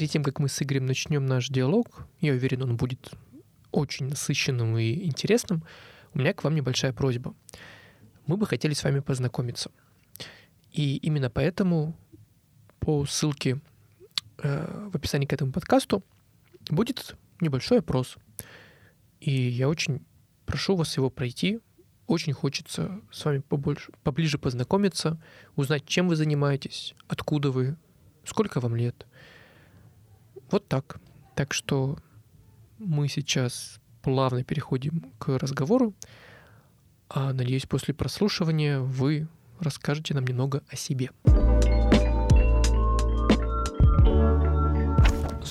перед тем, как мы с Игорем начнем наш диалог, я уверен, он будет очень насыщенным и интересным, у меня к вам небольшая просьба. Мы бы хотели с вами познакомиться. И именно поэтому по ссылке э, в описании к этому подкасту будет небольшой опрос. И я очень прошу вас его пройти. Очень хочется с вами побольше, поближе познакомиться, узнать, чем вы занимаетесь, откуда вы, сколько вам лет. Вот так. Так что мы сейчас плавно переходим к разговору. А надеюсь, после прослушивания вы расскажете нам немного о себе.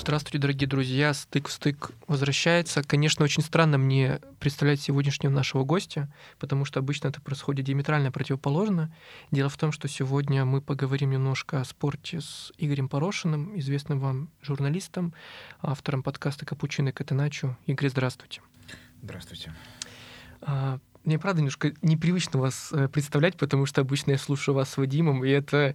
Здравствуйте, дорогие друзья. Стык в стык возвращается. Конечно, очень странно мне представлять сегодняшнего нашего гостя, потому что обычно это происходит диаметрально противоположно. Дело в том, что сегодня мы поговорим немножко о спорте с Игорем Порошиным, известным вам журналистом, автором подкаста «Капучино Катеначо». Игорь, здравствуйте. Здравствуйте. А, мне, правда, немножко непривычно вас э, представлять, потому что обычно я слушаю вас с Вадимом, и это...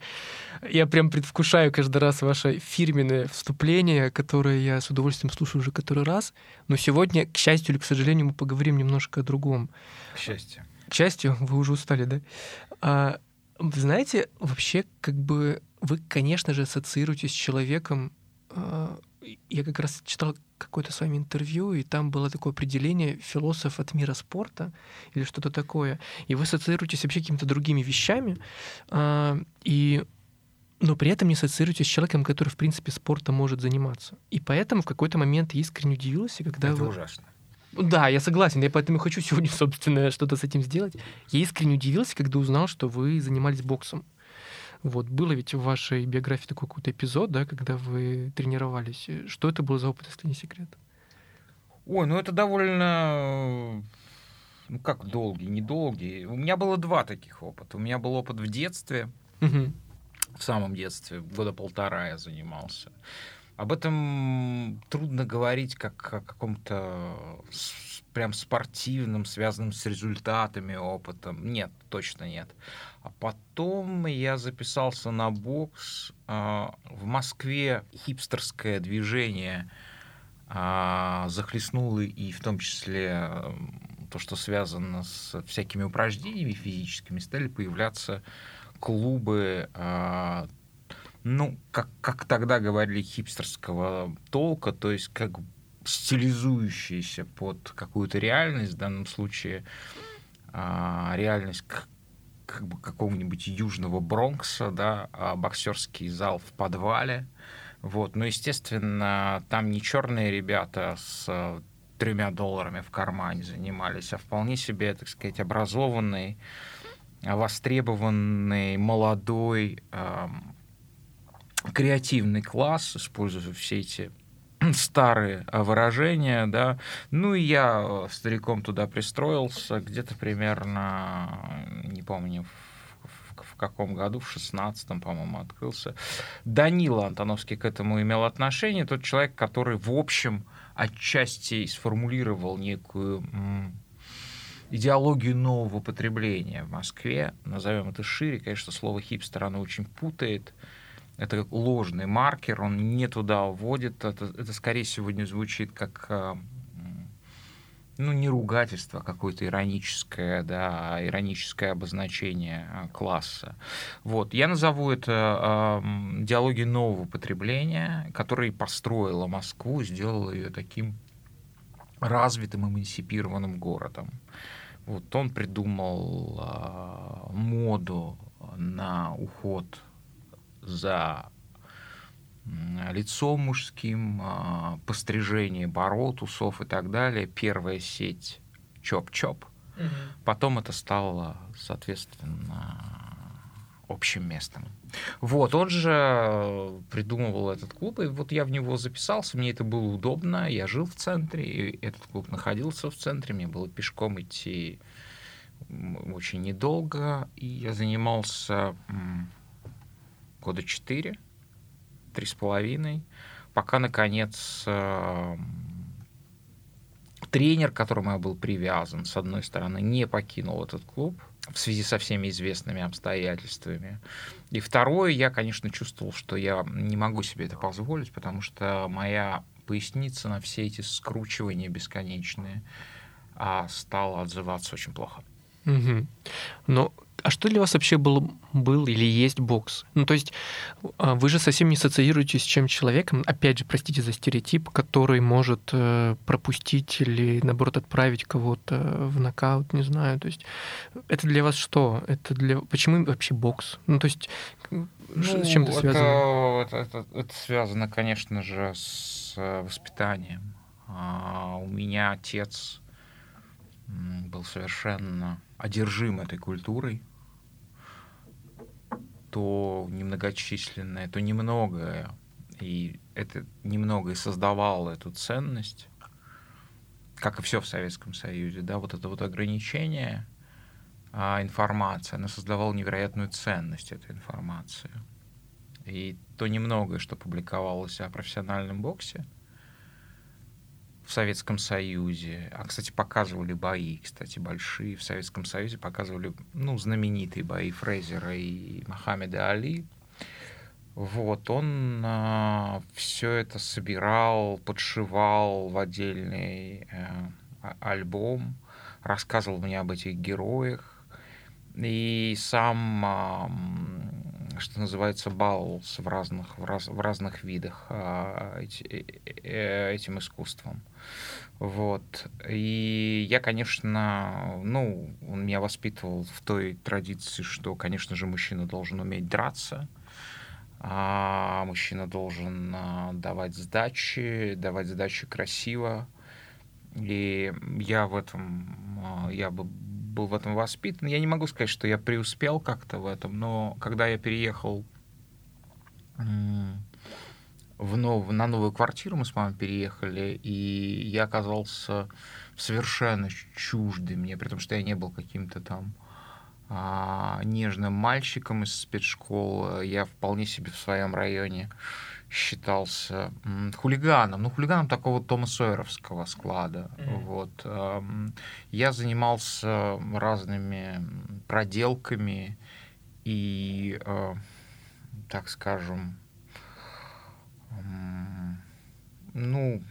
Я прям предвкушаю каждый раз ваше фирменное вступление, которое я с удовольствием слушаю уже который раз. Но сегодня, к счастью или к сожалению, мы поговорим немножко о другом. К счастью. К счастью, вы уже устали, да? А, знаете, вообще, как бы вы, конечно же, ассоциируетесь с человеком... Я как раз читал какое-то с вами интервью, и там было такое определение философ от мира спорта или что-то такое. И вы ассоциируетесь вообще какими-то другими вещами, а, и но при этом не ассоциируетесь с человеком, который, в принципе, спортом может заниматься. И поэтому в какой-то момент я искренне удивился, когда Это вы... ужасно. Да, я согласен, я поэтому хочу сегодня, собственно, что-то с этим сделать. Я искренне удивился, когда узнал, что вы занимались боксом. Вот, было ведь в вашей биографии такой какой-то эпизод, да, когда вы тренировались. Что это был за опыт, если не секрет? Ой, ну это довольно ну как долгий, недолгий. У меня было два таких опыта. У меня был опыт в детстве, Угу. в самом детстве, года полтора я занимался. Об этом трудно говорить как о каком-то прям спортивном, связанном с результатами опытом. Нет, точно нет. А потом я записался на бокс. а, В Москве хипстерское движение а, захлестнуло и в том числе то, что связано с всякими упражнениями физическими, стали появляться клубы а, ну, как, как тогда говорили, хипстерского толка, то есть как стилизующиеся под какую-то реальность, в данном случае реальность как бы какого-нибудь южного Бронкса, да, а боксерский зал в подвале. Вот. Ну, естественно, там не черные ребята с э, тремя долларами в кармане занимались, а вполне себе, так сказать, образованный, востребованный, молодой, эм, креативный класс, используя все эти старые э, выражения, да. Ну и я э, стариком туда пристроился, где-то примерно, э, не помню, в, каком году, в шестнадцатом, по-моему, открылся. Данила Антоновский к этому имел отношение, тот человек, который, в общем, отчасти сформулировал некую идеологию нового потребления в Москве. Назовем это шире. Конечно, слово хипстер, оно очень путает. Это ложный маркер, он не туда вводит. Это, это скорее сегодня звучит как э, м, ну, не ругательство, а какое-то ироническое, да, ироническое обозначение а, класса. Вот. Я назову это а, м, идеологией нового потребления, которая и построила Москву, сделала ее таким развитым, эмансипированным городом. Вот он придумал а, моду на уход за лицом мужским, а, пострижение бород, усов и так далее. Первая сеть Чоп-Чоп. Потом это стало, соответственно, общим местом. Вот, он же придумывал этот клуб, и вот я в него записался, мне это было удобно, я жил в центре, и этот клуб находился в центре, мне было пешком идти очень недолго, и я занимался года четыре, три с половиной, пока, наконец, эм, тренер, к которому я был привязан, с одной стороны, не покинул этот клуб, в связи со всеми известными обстоятельствами. И второе, я, конечно, чувствовал, что я не могу себе это позволить, потому что моя поясница на все эти скручивания бесконечные а стала отзываться очень плохо. Угу. Но а что для вас вообще был, был или есть бокс? Ну, то есть а, вы же совсем не ассоциируетесь с чем человеком, опять же, простите за стереотип, который может э, пропустить или, наоборот, отправить кого-то в нокаут, не знаю. То есть это для вас что? Это для... Почему вообще бокс? Ну, то есть ну, с чем это связано? Это, это, это связано, конечно же, с э, воспитанием. А, у меня отец был совершенно одержим этой культурой то немногочисленное, то немногое, и это немногое создавало эту ценность, как и все в Советском Союзе, да, вот это вот ограничение а, информации, оно создавало невероятную ценность этой информации. И то немногое, что публиковалось о профессиональном боксе, в Советском Союзе. А, кстати, показывали бои, кстати, большие. В Советском Союзе показывали, ну, знаменитые бои Фрейзера и Мохаммеда Али. Вот, он а, все это собирал, подшивал в отдельный а, альбом, рассказывал мне об этих героях. И сам что называется, баловался в разных, в, раз, в разных видах а, э, э, этим искусством. Вот. И я, конечно, ну, он меня воспитывал в той традиции, что, конечно же, мужчина должен уметь драться, а мужчина должен а, давать сдачи, давать сдачи красиво. И я в этом, а, я бы был в этом воспитан. Я не могу сказать, что я преуспел как-то в этом, но когда я переехал в нов... на новую квартиру, мы с мамой переехали, и я оказался совершенно чуждый мне, при том, что я не был каким-то там а, нежным мальчиком из спецшколы. Я вполне себе в своем районе считался хулиганом, ну, хулиганом такого Тома Сойеровского склада. Mm. Вот. Я занимался разными проделками и, так скажем, ну,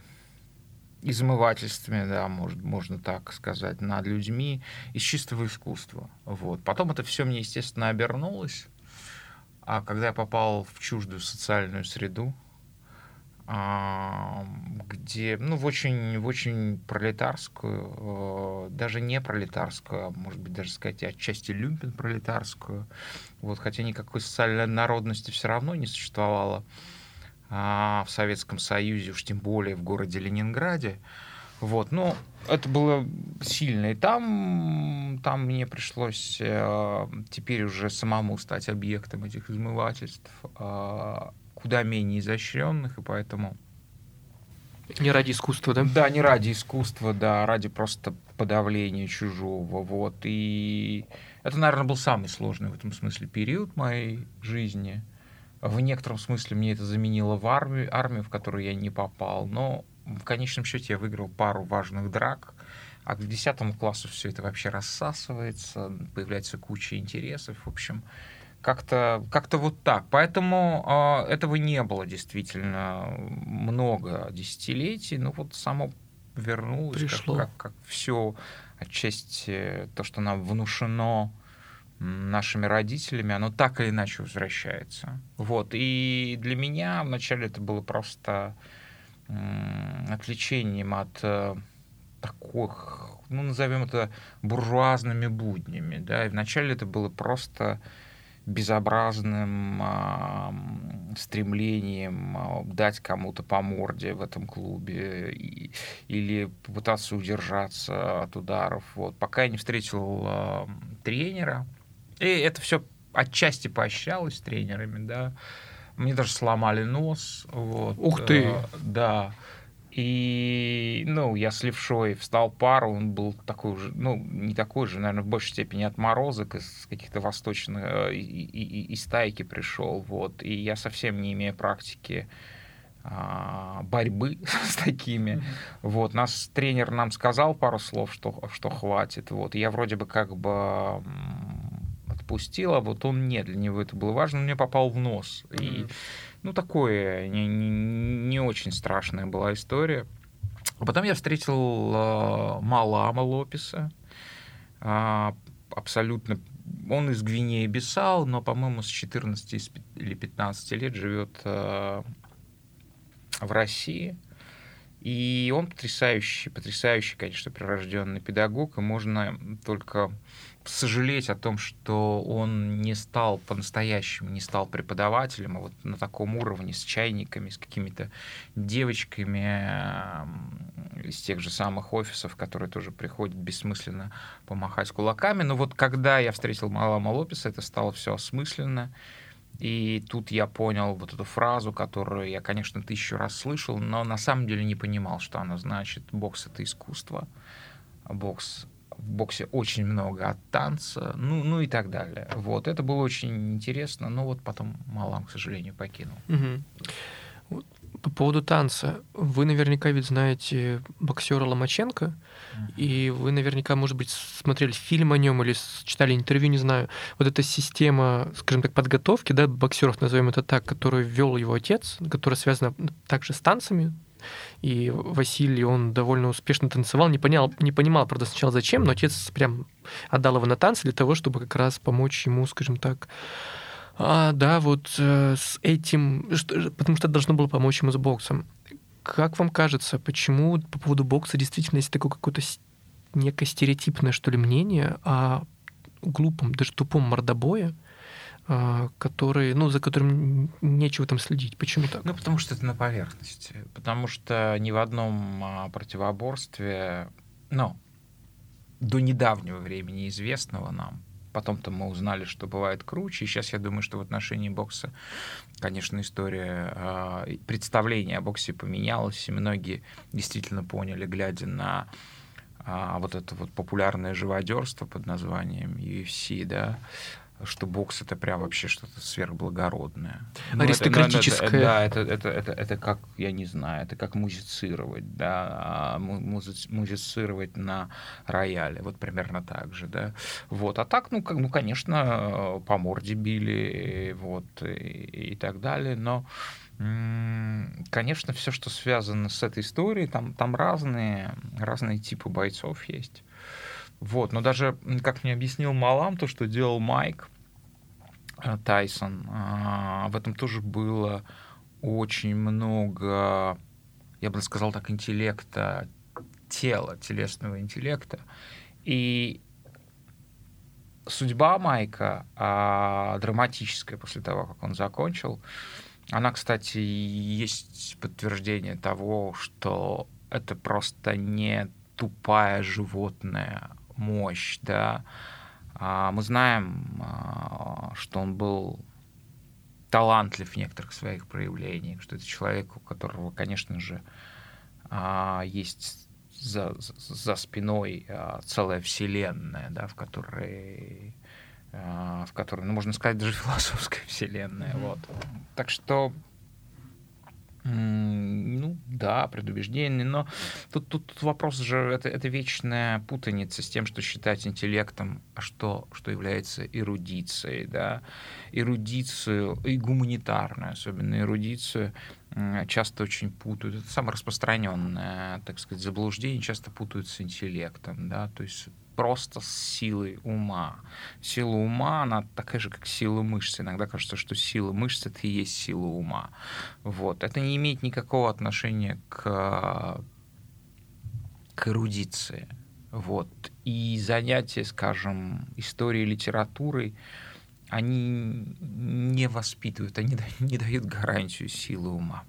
измывательствами, да, может, можно так сказать, над людьми из чистого искусства. Вот. Потом это все мне, естественно, обернулось а когда я попал в чуждую социальную среду, где, ну, в очень, в очень пролетарскую, э, даже не пролетарскую, а может быть, даже сказать, отчасти люмпен пролетарскую, вот, хотя никакой социальной народности все равно не существовало а, в Советском Союзе, уж тем более в городе Ленинграде, вот, ну, это было сильно. И там, там мне пришлось э, теперь уже самому стать объектом этих измывательств, э, куда менее изощренных, и поэтому... Не ради искусства, да? Да, не ради искусства, да, а ради просто подавления чужого, вот. И это, наверное, был самый сложный в этом смысле период моей жизни. В некотором смысле мне это заменило в армию, армию, в которую я не попал, но в конечном счете я выиграл пару важных драк, а к 10 классу все это вообще рассасывается, появляется куча интересов, в общем, как-то как вот так. Поэтому э, этого не было действительно много десятилетий, но вот само вернулось, Пришло. как, как, как все отчасти то, что нам внушено нашими родителями, оно так или иначе возвращается. Вот. И для меня вначале это было просто отвлечением от э, таких, ну, назовем это буржуазными буднями, да, и вначале это было просто безобразным э, стремлением э, дать кому-то по морде в этом клубе и, или попытаться удержаться от ударов. Вот. Пока я не встретил э, тренера, и это все отчасти поощрялось тренерами, да, мне даже сломали нос. Вот, Ух ты! Э, да. И, ну, я с левшой встал пару, он был такой уже, ну, не такой же, наверное, в большей степени отморозок из каких-то восточных, э, и, и, из тайки пришел, вот. И я совсем не имею практики а, борьбы с такими. Mm-hmm. Вот, нас тренер нам сказал пару слов, что, что хватит. Вот, я вроде бы как бы отпустил, а вот он нет, для него это было важно, он мне попал в нос. Mm-hmm. И, ну, такое не, не, не очень страшная была история. А потом я встретил э, Малама Лопеса, э, абсолютно он из Гвинеи Бисау, но, по-моему, с 14 или 15 лет живет э, в России. И он потрясающий, потрясающий, конечно, прирожденный педагог, и можно только сожалеть о том, что он не стал по-настоящему, не стал преподавателем, а вот на таком уровне, с чайниками, с какими-то девочками из тех же самых офисов, которые тоже приходят бессмысленно помахать кулаками. Но вот когда я встретил Малама Лопеса, это стало все осмысленно. И тут я понял вот эту фразу, которую я, конечно, тысячу раз слышал, но на самом деле не понимал, что она значит. Бокс — это искусство. Бокс в боксе очень много от танца, ну, ну и так далее. Вот, это было очень интересно, но вот потом Малам, к сожалению, покинул. Угу. По поводу танца. Вы наверняка ведь знаете боксера Ломаченко, uh-huh. и вы наверняка, может быть, смотрели фильм о нем или читали интервью, не знаю. Вот эта система, скажем так, подготовки, да, боксеров, назовем это так, которую ввел его отец, которая связана также с танцами, и Василий, он довольно успешно танцевал, не понял, не понимал, правда, сначала зачем, но отец прям отдал его на танцы для того, чтобы как раз помочь ему, скажем так, а, да, вот э, с этим, что, потому что это должно было помочь ему с боксом. Как вам кажется, почему по поводу бокса действительно есть такое какое-то некое стереотипное, что ли, мнение о глупом, даже тупом мордобое, а, который, ну, за которым нечего там следить. Почему так? Ну, потому что это на поверхности. Потому что ни в одном а, противоборстве, ну, до недавнего времени известного нам, потом-то мы узнали, что бывает круче. И сейчас я думаю, что в отношении бокса, конечно, история э, представления о боксе поменялась, и многие действительно поняли, глядя на вот это вот популярное живодерство под названием UFC, да, что бокс это прям вообще что-то сверхблагородное. Ну, Аристократическое. Это, да, это, это, это, это как, я не знаю, это как музицировать, да, а, музицировать на рояле, вот примерно так же, да. Вот, а так, ну, как, ну конечно, по морде били, вот, и, и так далее, но конечно, все, что связано с этой историей, там, там разные, разные типы бойцов есть. Вот, но даже, как мне объяснил Малам, то, что делал Майк э, Тайсон, а, в этом тоже было очень много, я бы сказал так, интеллекта, тела, телесного интеллекта. И судьба Майка а, драматическая после того, как он закончил, она, кстати, есть подтверждение того, что это просто не тупая животная мощь, да. А мы знаем, а, что он был талантлив в некоторых своих проявлениях, что это человек, у которого, конечно же, а, есть за, за спиной целая вселенная, да, в которой в которой, ну, можно сказать, даже философская вселенная. Mm-hmm. Вот. Так что ну, да, предубеждение, но тут, тут, тут вопрос же, это, это вечная путаница с тем, что считать интеллектом, а что, что является эрудицией, да. Эрудицию, и гуманитарную, особенно эрудицию, часто очень путают. Это самое распространенное, так сказать, заблуждение, часто путают с интеллектом, да, то есть просто с силой ума. Сила ума, она такая же, как сила мышц. Иногда кажется, что сила мышц — это и есть сила ума. Вот. Это не имеет никакого отношения к, к эрудиции. Вот. И занятия, скажем, историей, литературой, они не воспитывают, они не дают гарантию силы ума.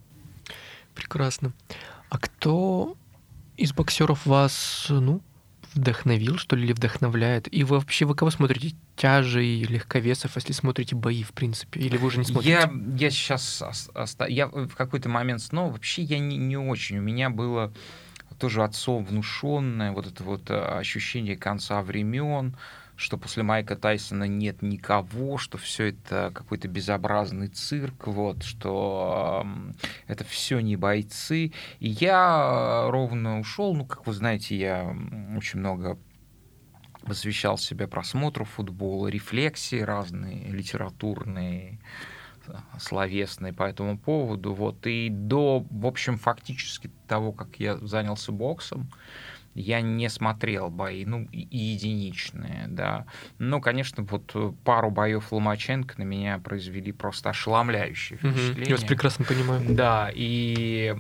Прекрасно. А кто из боксеров вас, ну, вдохновил, что ли, или вдохновляет? И вы вообще вы кого смотрите? Тяжей, легковесов, если смотрите бои, в принципе? Или вы уже не смотрите? Я, я сейчас... Оста... Я в какой-то момент снова... Вообще я не, не очень. У меня было тоже отцом внушенное вот это вот а, ощущение конца времен, что после Майка Тайсона нет никого, что все это какой-то безобразный цирк, вот, что э, это все не бойцы. И я ровно ушел, ну, как вы знаете, я очень много посвящал себя просмотру футбола, рефлексии разные, литературные, словесные по этому поводу. Вот. И до, в общем, фактически того, как я занялся боксом, я не смотрел бои, ну, и единичные, да. Но, конечно, вот пару боев Ломаченко на меня произвели просто ошеломляющие впечатления. Угу, я вас прекрасно понимаю. Да, и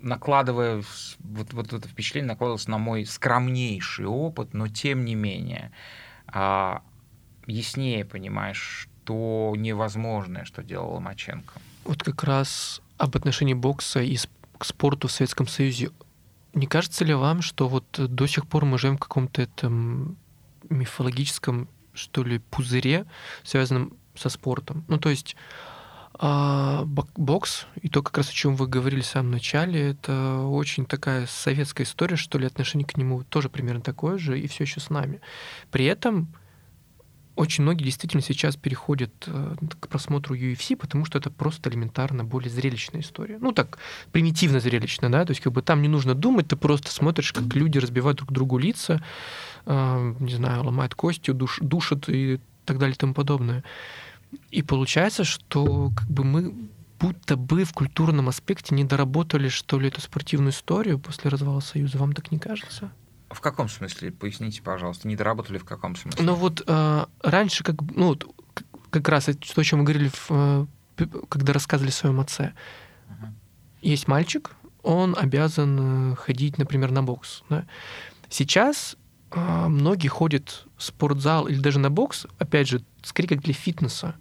накладывая вот, вот это впечатление накладывалось на мой скромнейший опыт, но тем не менее а, яснее понимаешь, что невозможное, что делал Ломаченко. Вот как раз об отношении бокса и к спорту в Советском Союзе. Не кажется ли вам, что вот до сих пор мы живем в каком-то этом мифологическом, что ли, пузыре, связанном со спортом? Ну, то есть а бокс, и то, как раз о чем вы говорили в самом начале, это очень такая советская история, что ли, отношение к нему тоже примерно такое же, и все еще с нами. При этом очень многие действительно сейчас переходят э, к просмотру UFC, потому что это просто элементарно более зрелищная история. Ну так, примитивно зрелищная, да, то есть как бы там не нужно думать, ты просто смотришь, как люди разбивают друг другу лица, э, не знаю, ломают кости, душ, душат и так далее и тому подобное. И получается, что как бы мы будто бы в культурном аспекте не доработали, что ли, эту спортивную историю после развала Союза. Вам так не кажется? В каком смысле? Поясните, пожалуйста. Не доработали в каком смысле? Ну вот э, раньше, как, ну, вот, как раз то, о чем мы говорили, в, э, когда рассказывали о своем отце. uh Есть мальчик, он обязан э, ходить, например, на бокс. Да? Сейчас э, многие ходят в спортзал или даже на бокс, опять же, скорее как для фитнеса.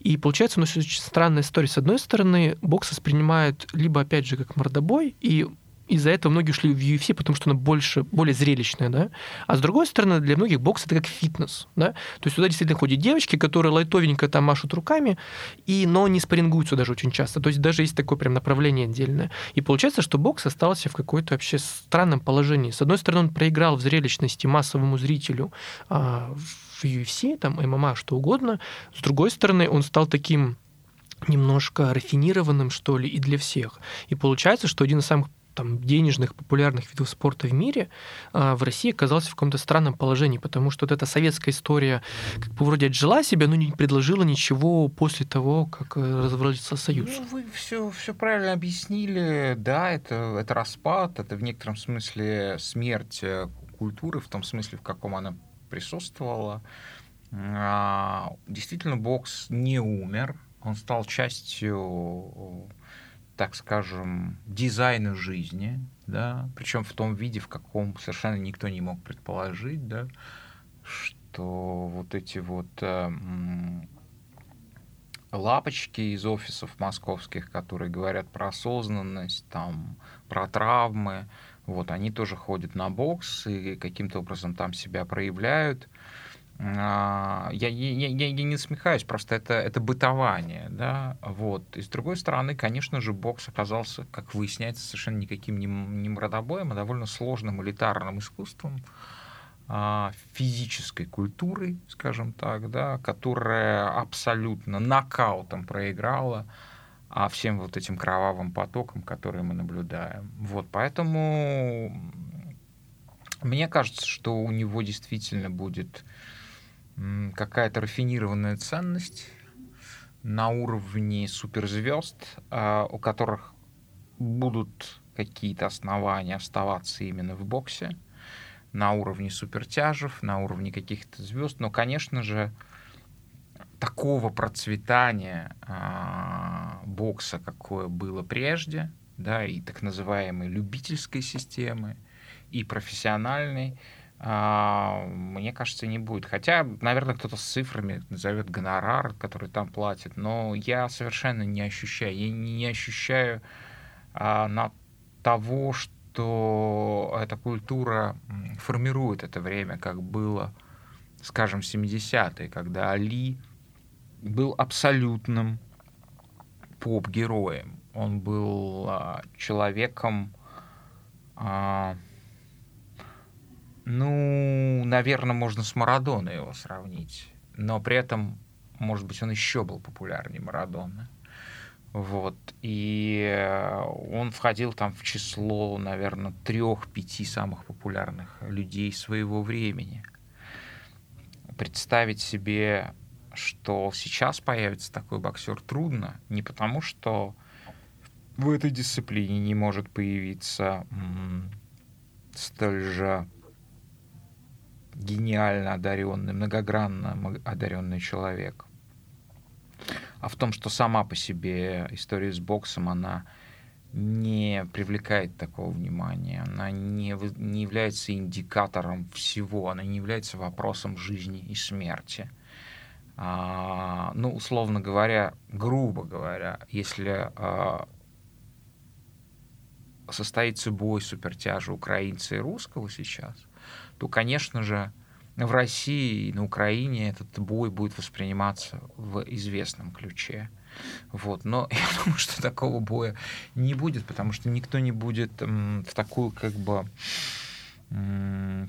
И получается у нас очень странная история. С одной стороны, бокс воспринимает либо, опять же, как мордобой, и из-за этого многие ушли в UFC, потому что она больше, более зрелищная, да. А с другой стороны, для многих бокс это как фитнес, да. То есть туда действительно ходят девочки, которые лайтовенько там машут руками, и, но не спаррингуются даже очень часто. То есть даже есть такое прям направление отдельное. И получается, что бокс остался в какой-то вообще странном положении. С одной стороны, он проиграл в зрелищности массовому зрителю а, в UFC, там, ММА, что угодно. С другой стороны, он стал таким немножко рафинированным, что ли, и для всех. И получается, что один из самых там, денежных популярных видов спорта в мире, а, в России оказался в каком-то странном положении, потому что вот эта советская история как бы вроде отжила себя, но не предложила ничего после того, как э, развалился Союз. Ну, вы все, все правильно объяснили. Да, это, это распад, это в некотором смысле смерть э, культуры, в том смысле, в каком она присутствовала. А, действительно, бокс не умер, он стал частью так скажем, дизайна жизни, да, причем в том виде, в каком совершенно никто не мог предположить, да, что вот эти вот э, лапочки из офисов московских, которые говорят про осознанность, там, про травмы, вот, они тоже ходят на бокс и каким-то образом там себя проявляют. А, я, я, я, я не насмехаюсь, просто это, это бытование, да, вот. И с другой стороны, конечно же, бокс оказался, как выясняется, совершенно никаким не, не мордобоем, а довольно сложным элитарным искусством, а, физической культурой, скажем так, да, которая абсолютно нокаутом проиграла а всем вот этим кровавым потоком, которые мы наблюдаем. Вот, поэтому мне кажется, что у него действительно будет какая-то рафинированная ценность на уровне суперзвезд, а, у которых будут какие-то основания оставаться именно в боксе, на уровне супертяжев, на уровне каких-то звезд. Но, конечно же, такого процветания а, бокса, какое было прежде, да, и так называемой любительской системы, и профессиональной, мне кажется, не будет. Хотя, наверное, кто-то с цифрами назовет гонорар, который там платит, но я совершенно не ощущаю. Я не ощущаю а, на того, что эта культура формирует это время, как было, скажем, 70-е, когда Али был абсолютным поп-героем. Он был а, человеком... А, ну, наверное, можно с Марадона его сравнить. Но при этом, может быть, он еще был популярнее Марадона. Вот. И э, он входил там в число, наверное, трех-пяти самых популярных людей своего времени. представить себе, что сейчас появится такой боксер, трудно. Не потому, что в этой дисциплине не может появиться столь же гениально одаренный, многогранно одаренный человек, а в том, что сама по себе история с боксом, она не привлекает такого внимания, она не, не является индикатором всего, она не является вопросом жизни и смерти. А, ну, условно говоря, грубо говоря, если а, состоится бой супертяжа украинца и русского сейчас, то, конечно же, в России и на Украине этот бой будет восприниматься в известном ключе. Вот. Но я думаю, что такого боя не будет, потому что никто не будет в такую как бы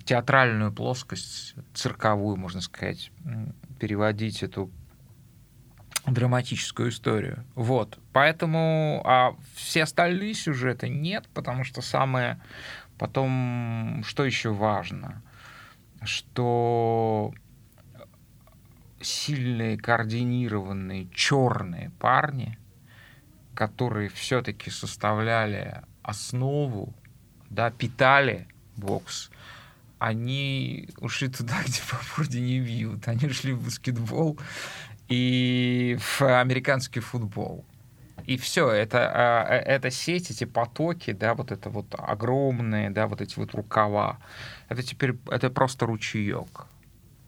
театральную плоскость, цирковую, можно сказать, переводить эту драматическую историю. Вот. Поэтому а все остальные сюжеты нет, потому что самое потом, что еще важно, что сильные, координированные, черные парни, которые все-таки составляли основу, да, питали бокс, они ушли туда, где по морде не бьют. Они ушли в баскетбол и в американский футбол. И все, это, а, э, это сеть, эти потоки, да, вот это вот огромные, да, вот эти вот рукава, это теперь, это просто ручеек.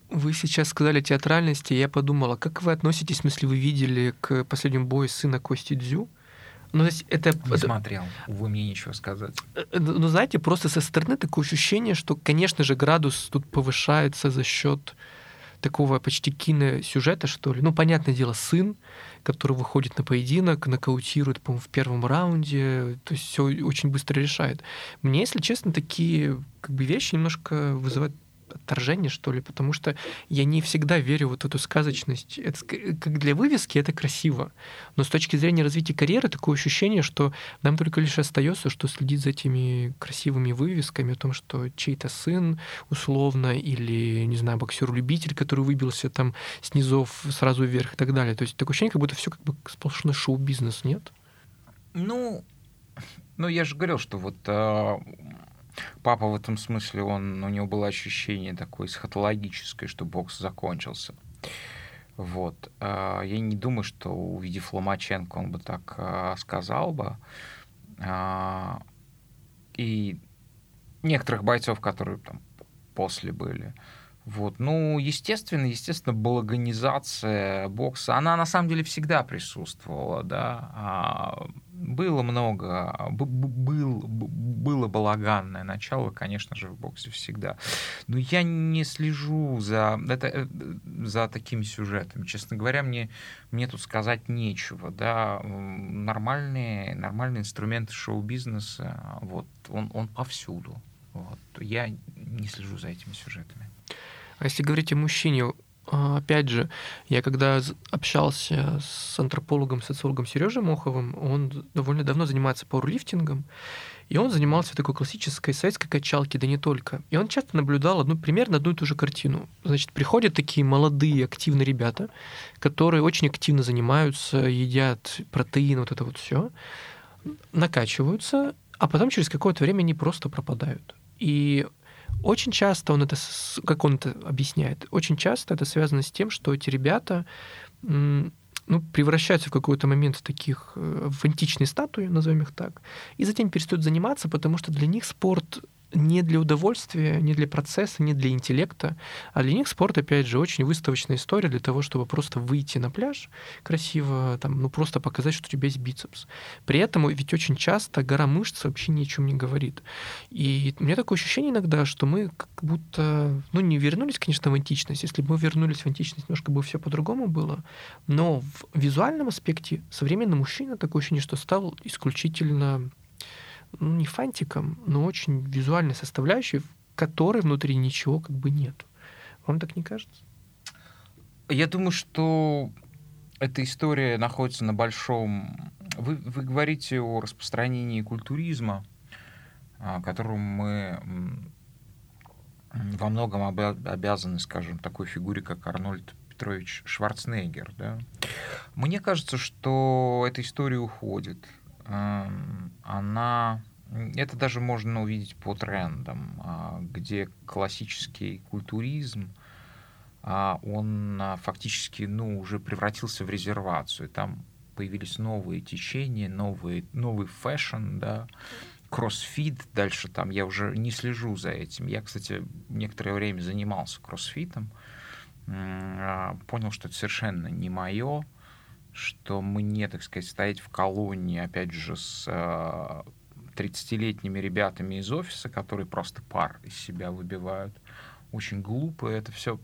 Вы сейчас сказали театральности, я подумала, как вы относитесь, в смысле, вы видели к последнему бою сына Кости Дзю? Ну, то есть это... Не это, смотрел, увы, мне нечего сказать. Э, э, ну, знаете, просто со стороны такое ощущение, что, конечно же, градус тут повышается за счет такого почти киносюжета, что ли. Ну, понятное дело, сын, который выходит на поединок, нокаутирует, по-моему, в первом раунде, то есть все очень быстро решает. Мне, если честно, такие как бы вещи немножко вызывают отторжение, что ли, потому что я не всегда верю вот в эту сказочность. Это, как для вывески это красиво, но с точки зрения развития карьеры такое ощущение, что нам только лишь остается, что следить за этими красивыми вывесками о том, что чей-то сын условно или, не знаю, боксер-любитель, который выбился там с сразу вверх и так далее. То есть такое ощущение, как будто все как бы сплошной шоу-бизнес, нет? Ну, ну, я же говорил, что вот э, папа в этом смысле, он, у него было ощущение такое эсхатологическое, что бокс закончился. Вот. А, я не думаю, что увидев Ломаченко, он бы так а, сказал бы. А, и некоторых бойцов, которые там после были. Вот. Ну, естественно, естественно, балаганизация бокса, она на самом деле всегда присутствовала, да. А было много, был, было балаганное начало, конечно же, в боксе всегда. Но я не слежу за, это, э, за такими сюжетами. Честно говоря, мне, мне тут сказать нечего, да. Нормальные, нормальные инструменты шоу-бизнеса, вот, он, он повсюду. Вот. Я не слежу за этими сюжетами. А если говорить о мужчине, а, опять же, я когда общался с антропологом, социологом Сережей Моховым, он довольно давно занимается пауэрлифтингом, и он занимался такой классической советской качалки, да не только. И он часто наблюдал одну, примерно одну и ту же картину. Значит, приходят такие молодые, активные ребята, которые очень активно занимаются, едят протеин, вот это вот все, накачиваются, а потом через какое-то время они просто пропадают. И очень часто он это, как он это объясняет, очень часто это связано с тем, что эти ребята ну, превращаются в какой-то момент в таких, э, в античные статуи, назовем их так, и затем перестают заниматься, потому что для них спорт не для удовольствия, не для процесса, не для интеллекта, а для них спорт, опять же, очень выставочная история для того, чтобы просто выйти на пляж красиво, там, ну просто показать, что у тебя есть бицепс. При этом ведь очень часто гора мышц вообще ни о чем не говорит. И у меня такое ощущение иногда, что мы как будто, ну не вернулись, конечно, в античность. Если бы мы вернулись в античность, немножко бы все по-другому было. Но в визуальном аспекте современный мужчина такое ощущение, что стал исключительно ну, не фантиком, но очень визуальной составляющей, которой внутри ничего как бы нет. Вам так не кажется? Я думаю, что эта история находится на большом... Вы, вы говорите о распространении культуризма, о котором мы во многом обязаны, скажем, такой фигуре, как Арнольд Петрович Шварценеггер. Да? Мне кажется, что эта история уходит. Она... Это даже можно увидеть по трендам, а, где классический культуризм, а, он а, фактически ну, уже превратился в резервацию. Там появились новые течения, новые, новый fashion, да, кроссфит, дальше там я уже не слежу за этим. Я, кстати, некоторое время занимался кроссфитом, понял, что это совершенно не мое, что мне, так сказать, стоять в колонии, опять же, с 30-летними ребятами из офиса, которые просто пар из себя выбивают, очень глупо, это все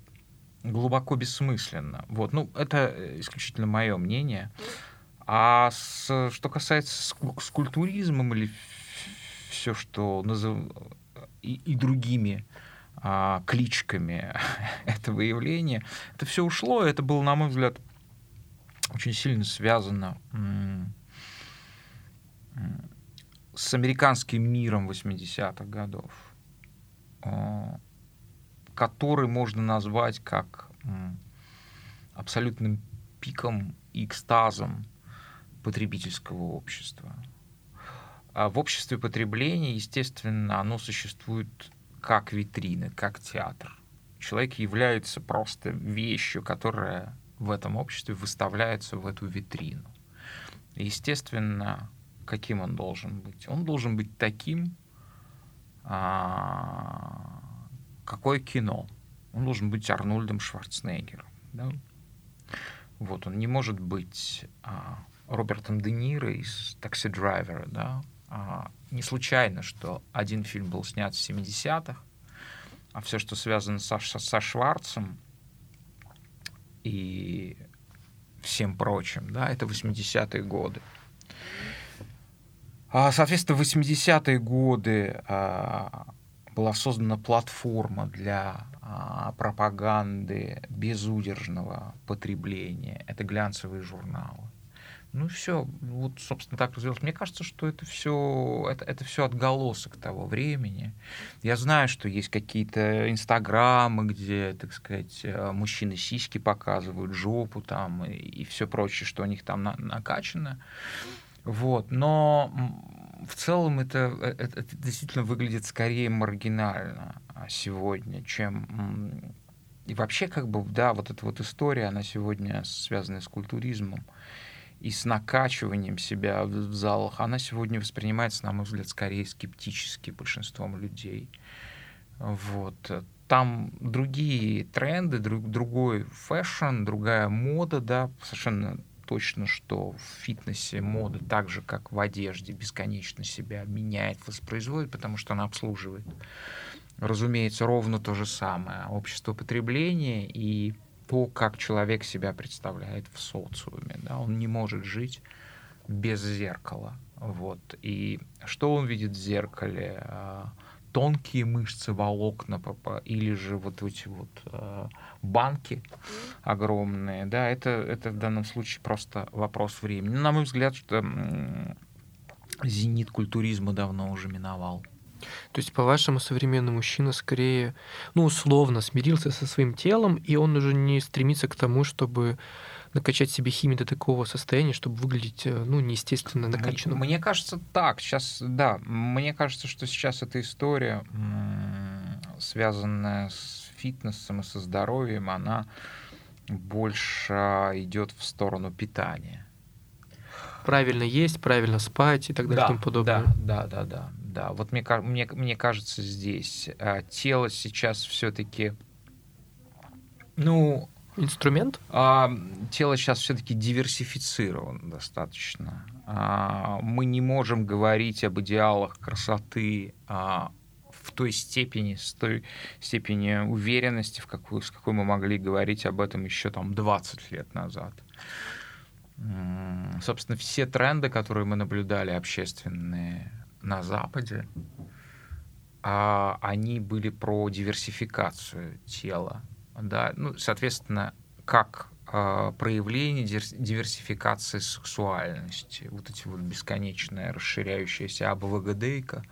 глубоко бессмысленно. Вот, ну, это исключительно мое мнение. А с, что касается скульптуризмом или все, что назыв... и, и другими а, кличками этого явления, это все ушло, это было, на мой взгляд, очень сильно связано с американским миром 80-х годов, а, который можно назвать как абсолютным пиком и экстазом потребительского общества. А в обществе потребления, естественно, оно существует как витрина, как театр. Человек является просто вещью, которая в этом обществе выставляется в эту витрину. Естественно, каким он должен быть? Он должен быть таким, а, какое кино. Он должен быть Арнольдом Шварценеггером. Да? Вот, он не может быть а, Робертом Де Ниро из «Такси Драйвера», да, а, не случайно, что один фильм был снят в 70-х, а все, что связано со, со Шварцем и всем прочим, да, это 80-е годы. А, соответственно, в 80-е годы а, была создана платформа для а, пропаганды безудержного потребления. Это глянцевые журналы. Ну все, вот, собственно, так развилось. Мне кажется, что это все, это, это все отголосок того времени. Я знаю, что есть какие-то инстаграмы, где, так сказать, э, мужчины сиськи показывают, жопу там и, и все прочее, что у них там на, накачано. Вот, но в целом это, э, это, это действительно выглядит скорее маргинально а, сегодня, чем и вообще как бы да вот эта вот история, она сегодня связана с культуризмом и с накачиванием себя в залах, она сегодня воспринимается, на мой взгляд, скорее скептически большинством людей. Вот. Там другие тренды, друг, другой fashion, другая мода, да, совершенно точно, что в фитнесе мода так же, как в одежде, бесконечно себя меняет, воспроизводит, потому что она обслуживает. Разумеется, ровно то же самое. Общество потребления и то, как человек себя представляет в социуме. Да? Он не может жить без зеркала. Вот. И что он видит в зеркале? А, тонкие мышцы, волокна, или же вот эти вот а, банки огромные, да, это, это в данном случае просто вопрос времени. На мой взгляд, что зенит культуризма давно уже миновал. То есть, по-вашему, современный мужчина скорее, ну, условно, смирился со своим телом, и он уже не стремится к тому, чтобы накачать себе химию до такого состояния, чтобы выглядеть, э, ну, неестественно накачанным. Мне кажется, так. Сейчас, да, мне кажется, что сейчас эта история, связанная с фитнесом и со здоровьем, она больше идет в сторону питания. Правильно есть, правильно спать и так далее да, и тому подобное. Да, да, да, да да. Вот мне, мне, мне кажется, здесь а, тело сейчас все-таки, ну... Инструмент? А, тело сейчас все-таки диверсифицировано достаточно. А, мы не можем говорить об идеалах красоты а, в той степени, с той степени уверенности, в какую, с какой мы могли говорить об этом еще там 20 лет назад. Собственно, все тренды, которые мы наблюдали, общественные, на Западе, а они были про диверсификацию тела. Да? Ну, соответственно, как э, проявление диверсификации сексуальности, вот эти вот бесконечная расширяющаяся АБВГДейка,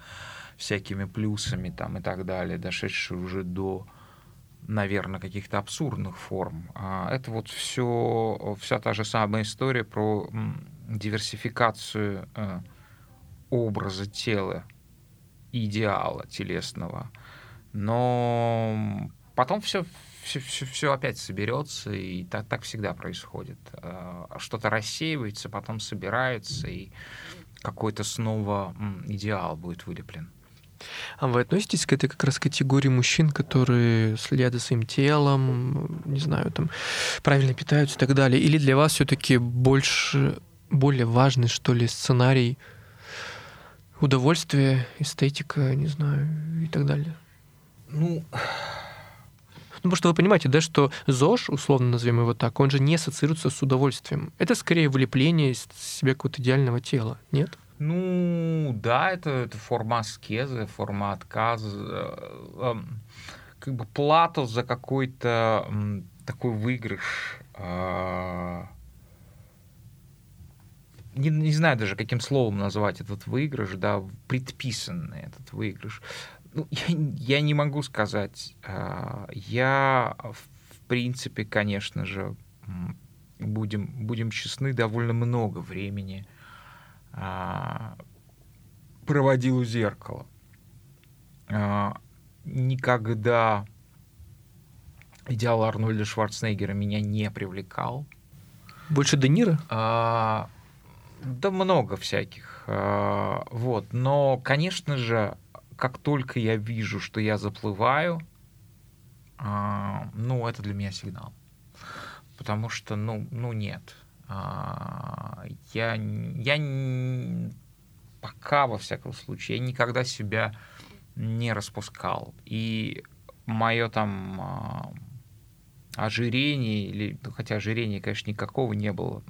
всякими плюсами там и так далее, дошедшие уже до, наверное, каких-то абсурдных форм. А это вот все, вся та же самая история про диверсификацию э, образа тела, идеала телесного. Но потом все все, все, все опять соберется, и так, так всегда происходит. Э, что-то рассеивается, потом собирается, и какой-то снова идеал будет вылеплен. А вы относитесь к этой как раз категории мужчин, которые следят за своим телом, не знаю, там, правильно питаются и так далее? Или для вас все-таки больше, более важный, что ли, сценарий удовольствия, эстетика, не знаю, и так далее? Ну, ну, потому что вы понимаете, да, что ЗОЖ, условно назовем его так, он же не ассоциируется с удовольствием. Это скорее вылепление из себя какого-то идеального тела, нет? Ну, да, это, это форма аскезы, форма отказа, э, эм, как бы плату за какой-то такой выигрыш. Не, не знаю даже, каким словом назвать этот выигрыш, да, предписанный этот выигрыш. Ну, я, я не могу сказать. А, я, в принципе, конечно же, будем, будем честны, довольно много времени а, проводил у зеркала. А, никогда идеал Арнольда Шварценеггера меня не привлекал. Больше Де Ниро? А, да много всяких. А, вот. Но, конечно же, как только я вижу, что я заплываю, а, ну, это для меня сигнал. Потому что, ну, ну нет. А, я, я пока, во всяком случае, я никогда себя не распускал. И мое там ожирение, или, хотя ожирения, конечно, никакого не было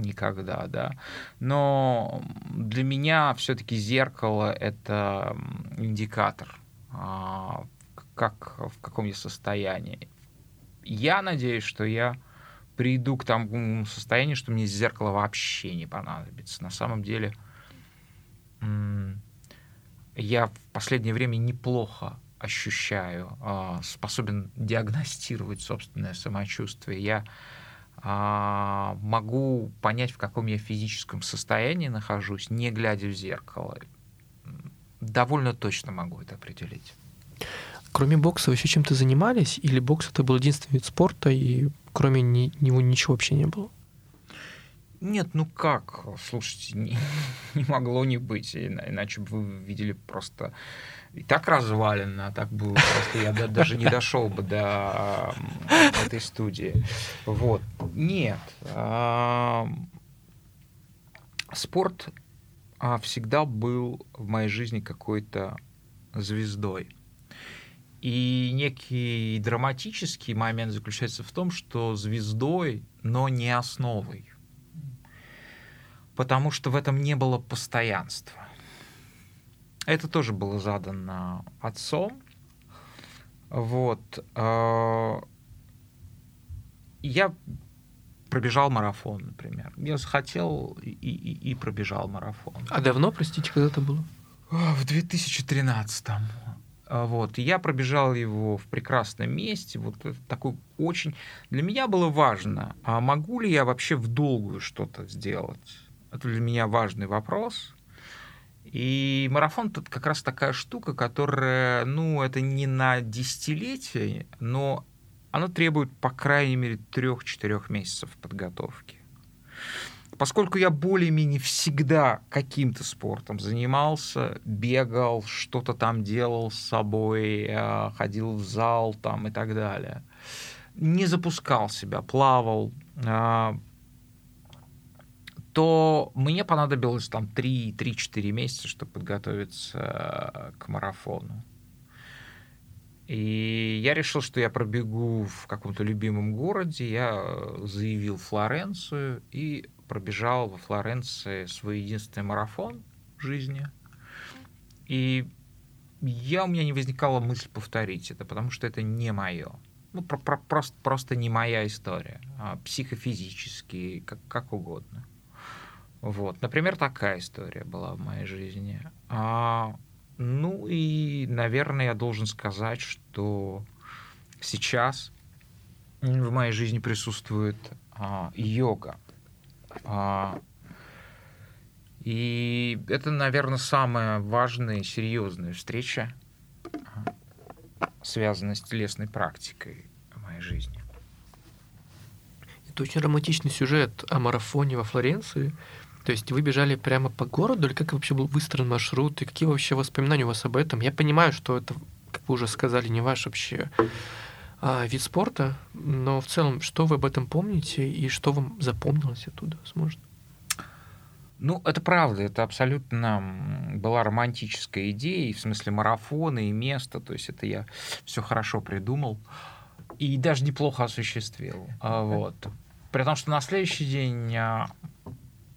никогда, да. Но для меня все-таки зеркало это индикатор, а, как в каком я состоянии. Я надеюсь, что я приду к тому состоянию, что мне зеркало вообще не понадобится. На самом деле я в последнее время неплохо ощущаю, а, способен диагностировать собственное самочувствие. Я могу понять, в каком я физическом состоянии нахожусь, не глядя в зеркало. Довольно точно могу это определить. Кроме бокса вы еще чем-то занимались? Или бокс это был единственный вид спорта, и кроме него ничего вообще не было? Нет, ну как? Слушайте, не, не могло не быть, иначе бы вы видели просто и так развалено, а так бы просто я даже не дошел бы до этой студии. Вот. Нет. Спорт а, всегда был в моей жизни какой-то звездой. И некий драматический момент заключается в том, что звездой, но не основой. Потому что в этом не было постоянства. Это тоже было задано отцом. Вот. Э, я пробежал марафон, например. Я захотел и, и, и пробежал марафон. А давно, простите, когда это было? В 2013 вот, я пробежал его в прекрасном месте, вот такой очень... Для меня было важно, а могу ли я вообще в долгую что-то сделать? Это для меня важный вопрос. И марафон тут как раз такая штука, которая, ну, это не на десятилетие, но оно требует, по крайней мере, трех-четырех месяцев подготовки. Поскольку я более-менее всегда каким-то спортом занимался, бегал, что-то там делал с собой, э, ходил в зал там и так далее, не запускал себя, плавал, э, то мне понадобилось там 3-4 месяца, чтобы подготовиться к марафону. И я решил, что я пробегу в каком-то любимом городе. Я заявил Флоренцию и пробежал во Флоренции свой единственный марафон в жизни. И я, у меня не возникала мысль повторить это, потому что это не мое. Ну, про, про, просто, просто не моя история. А психофизически, как, как угодно. Вот, например, такая история была в моей жизни. А Ну и, наверное, я должен сказать, что сейчас в моей жизни присутствует а, йога. А, и это, наверное, самая важная и серьезная встреча, связанная с телесной практикой в моей жизни. Это очень романтичный сюжет о марафоне во Флоренции. То есть вы бежали прямо по городу, или как вообще был выстроен маршрут, и какие вообще воспоминания у вас об этом? Я понимаю, что это, как вы уже сказали, не ваш вообще а, вид спорта, но в целом, что вы об этом помните и что вам запомнилось оттуда, возможно? Ну, это правда, это абсолютно была романтическая идея, в смысле марафона и места, то есть это я все хорошо придумал и даже неплохо осуществил. А, вот. При том, что на следующий день а,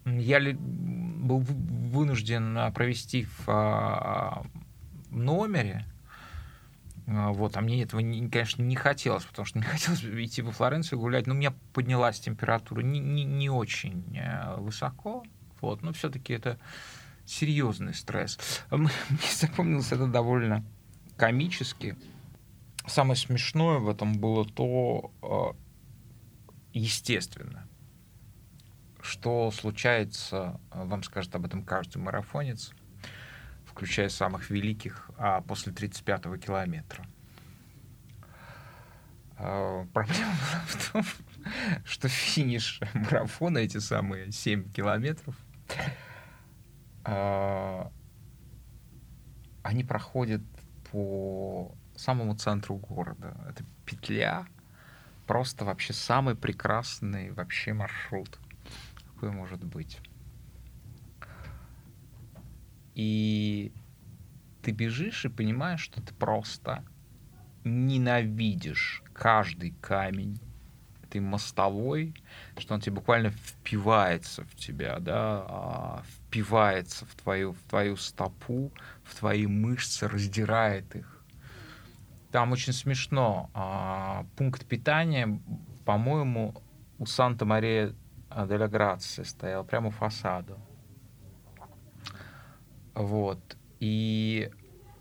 я был вынужден а, провести в номере, вот, а мне этого, конечно, не хотелось, потому что не хотелось идти во Флоренцию гулять, но у меня поднялась температура не, не, не очень высоко, вот, но все-таки это серьезный стресс. Мне запомнилось это довольно комически. Самое смешное в этом было то, естественно, что случается, э, вам скажет об этом каждый марафонец, включая самых великих, а после 35-го километра. А, проблема была в том, что финиш марафона, эти самые 7 километров, а, они проходят по самому центру города. Это петля, просто вообще самый прекрасный вообще маршрут такое может быть. И ты бежишь и понимаешь, что ты просто ненавидишь каждый камень этой мостовой, что он тебе буквально впивается в тебя, да, а, впивается в твою, в твою стопу, в твои мышцы, раздирает их. Там очень смешно. А, пункт питания, по-моему, у Санта-Мария Деля Грация стоял прямо у фасада. Вот. И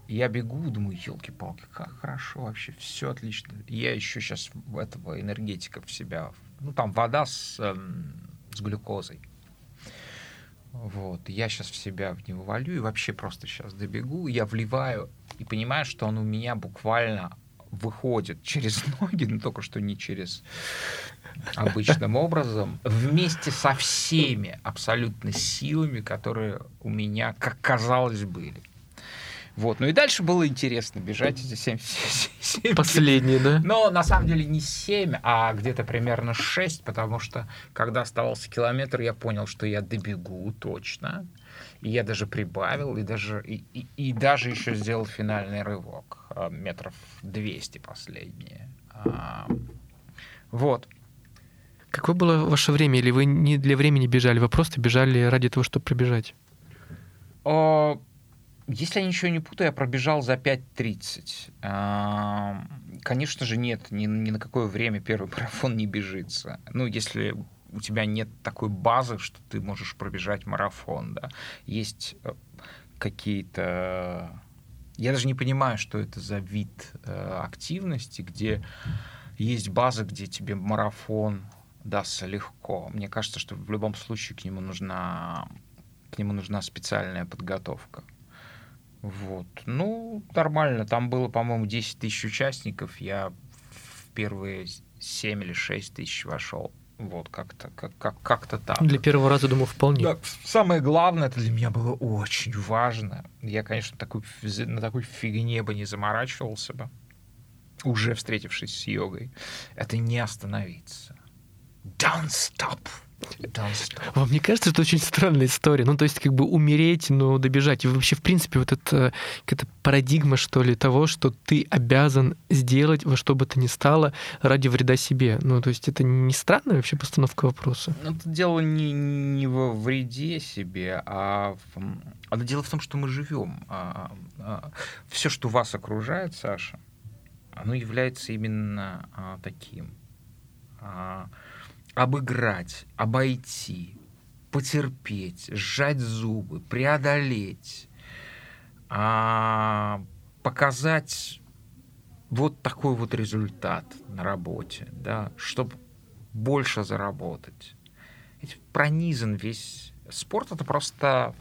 я бегу, думаю, елки-палки, как хорошо вообще, все отлично. Я еще сейчас этого энергетика в себя. Ну, там вода с, эм, с глюкозой. Вот. Я сейчас в себя в него валю и вообще просто сейчас добегу. Я вливаю и понимаю, что он у меня буквально выходит через ноги, но только что не через обычным образом, вместе со всеми абсолютно силами, которые у меня, как казалось, были. Вот. Ну и дальше было интересно бежать эти 7, 7 Последние, да? Но на самом деле не 7, а где-то примерно 6, потому что когда оставался километр, я понял, что я добегу точно. И я даже прибавил, и даже, и, и, и даже еще сделал финальный рывок. А, метров 200 последние. А, вот. Какое было ваше время? Или вы не для времени бежали, вы просто бежали ради того, чтобы пробежать? О, если я ничего не путаю, я пробежал за 5.30. Конечно же, нет, ни, ни на какое время первый марафон не бежится. Ну, если у тебя нет такой базы, что ты можешь пробежать марафон, да. Есть э, какие-то... Я даже не понимаю, что это за вид э, активности, где есть база, где тебе марафон дастся легко. Мне кажется, что в любом случае к нему нужна, к нему нужна специальная подготовка. Вот. Ну, нормально. Там было, по-моему, 10 тысяч участников. Я в первые 7 или 6 тысяч вошел. Вот, как-то как, как, как-то так. Для первого раза, думаю, вполне. Да, самое главное, это для меня было очень важно. Я, конечно, такой, на такой фигне бы не заморачивался бы, уже встретившись с йогой. Это не остановиться. Don't stop. Вам не кажется, что это очень странная история? Ну, то есть, как бы умереть, но добежать. И вообще, в принципе, вот это какая-то парадигма, что ли, того, что ты обязан сделать во что бы то ни стало ради вреда себе. Ну, то есть, это не странная вообще постановка вопроса? Ну, это дело не, не во вреде себе, а в... это дело в том, что мы живем. А, а, все, что вас окружает, Саша, оно является именно а, таким. А, обыграть, обойти, потерпеть, сжать зубы, преодолеть, а, показать вот такой вот результат на работе, да, чтобы больше заработать. Пронизан весь спорт. Это просто,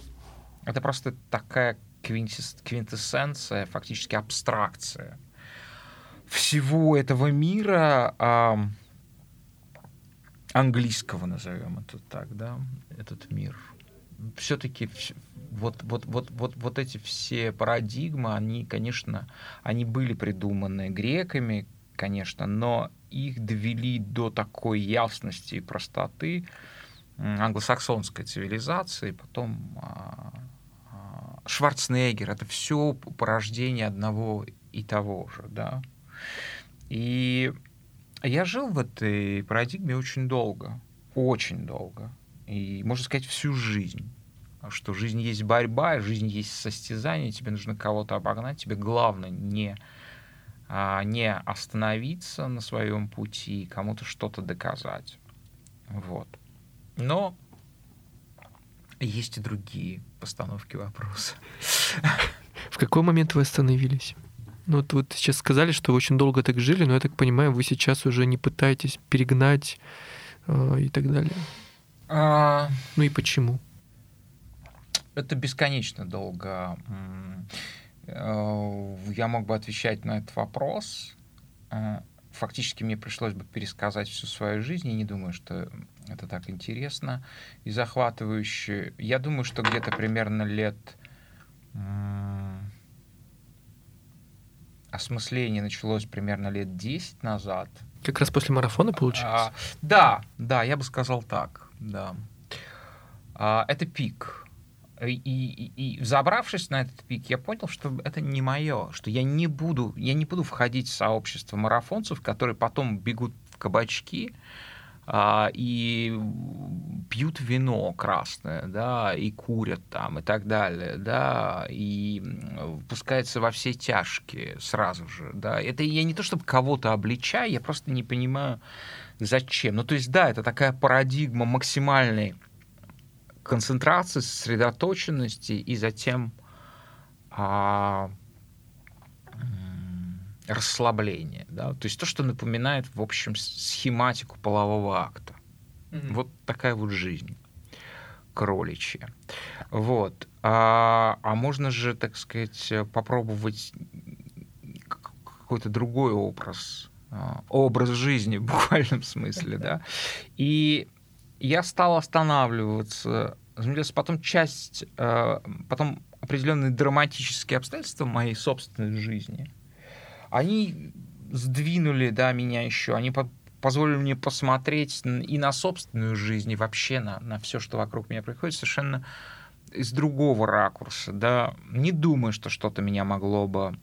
это просто такая квинтэссенция, фактически абстракция всего этого мира э, английского, назовем это так, да, этот мир. Все-таки вот, вот, вот, вот, вот эти все парадигмы, они, конечно, они были придуманы греками, конечно, но их довели до такой ясности и простоты англосаксонской цивилизации, потом а, а, Шварценеггер, это все порождение одного и того же, да. И я жил в этой парадигме очень долго, очень долго, и, можно сказать, всю жизнь что жизнь есть борьба, жизнь есть состязание, тебе нужно кого-то обогнать, тебе главное не, а, не остановиться на своем пути, кому-то что-то доказать. Вот. Но есть и другие постановки вопроса. В какой момент вы остановились? Ну, вот вы сейчас сказали, что вы очень долго так жили, но я так понимаю, вы сейчас уже не пытаетесь перегнать э, и так далее. А... Ну и почему? Это бесконечно долго. Э, я мог бы отвечать на этот вопрос. Э, фактически мне пришлось бы пересказать всю свою жизнь. Я не думаю, что это так интересно и захватывающе. Я думаю, что где-то примерно лет осмысление началось примерно лет 10 назад. Как раз после марафона получилось? А, да, да, я бы сказал так, да. А, это пик. И, и, и забравшись на этот пик, я понял, что это не мое, что я не буду, я не буду входить в сообщество марафонцев, которые потом бегут в кабачки, а, и пьют вино красное, да, и курят там, и так далее, да, и пускаются во все тяжкие сразу же, да. Это я не то чтобы кого-то обличаю, я просто не понимаю, зачем. Ну, то есть, да, это такая парадигма максимальной концентрации, сосредоточенности и затем а, расслабление. Да? То есть то, что напоминает, в общем, схематику полового акта. Mm-hmm. Вот такая вот жизнь кроличья. Вот. А, а можно же, так сказать, попробовать какой-то другой образ, а, образ жизни в буквальном смысле, да. И я стал останавливаться. Потом часть, а, потом определенные драматические обстоятельства моей собственной жизни – они сдвинули, да, меня еще, они позволили мне посмотреть и на собственную жизнь, и вообще на, на все, что вокруг меня происходит, совершенно из другого ракурса, да, не думаю, что что-то меня могло бы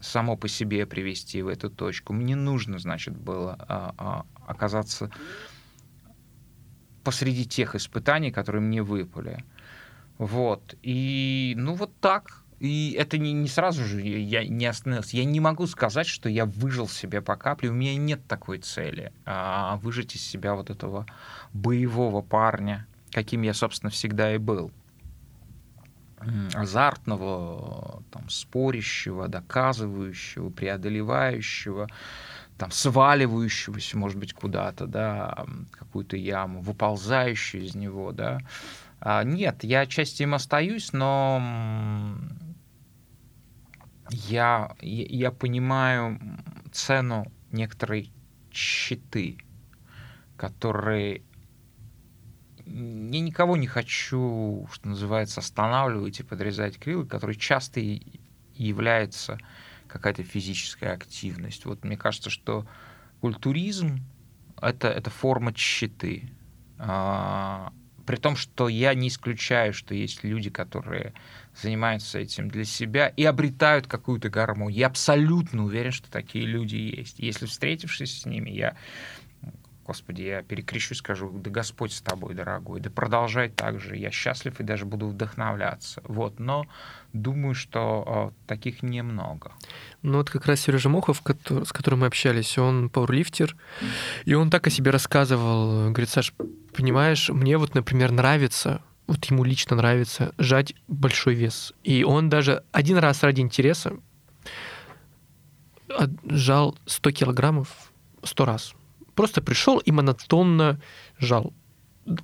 само по себе привести в эту точку. Мне нужно, значит, было а, а, оказаться посреди тех испытаний, которые мне выпали. Вот. И, ну, вот так и это не, не сразу же я не остановился. Я не могу сказать, что я выжил себе по капле. У меня нет такой цели. А выжить из себя вот этого боевого парня, каким я, собственно, всегда и был. Азартного, там, спорящего, доказывающего, преодолевающего, там, сваливающегося, может быть, куда-то, да, какую-то яму, выползающую из него, да. А, нет, я отчасти им остаюсь, но я, я понимаю цену некоторой щиты, которые я никого не хочу, что называется, останавливать и подрезать крылы, которые часто является какая-то физическая активность. Вот мне кажется, что культуризм это, это форма щиты. А, при том, что я не исключаю, что есть люди, которые занимаются этим для себя и обретают какую-то гармонию. Я абсолютно уверен, что такие люди есть. Если встретившись с ними, я Господи, я перекрещу и скажу, да Господь с тобой, дорогой, да продолжай так же, я счастлив и даже буду вдохновляться. Вот, но думаю, что э, таких немного. Ну вот как раз Сережа Мохов, с которым мы общались, он пауэрлифтер, и он так о себе рассказывал, говорит, Саш, понимаешь, мне вот, например, нравится вот ему лично нравится жать большой вес. И он даже один раз ради интереса жал 100 килограммов 100 раз. Просто пришел и монотонно жал.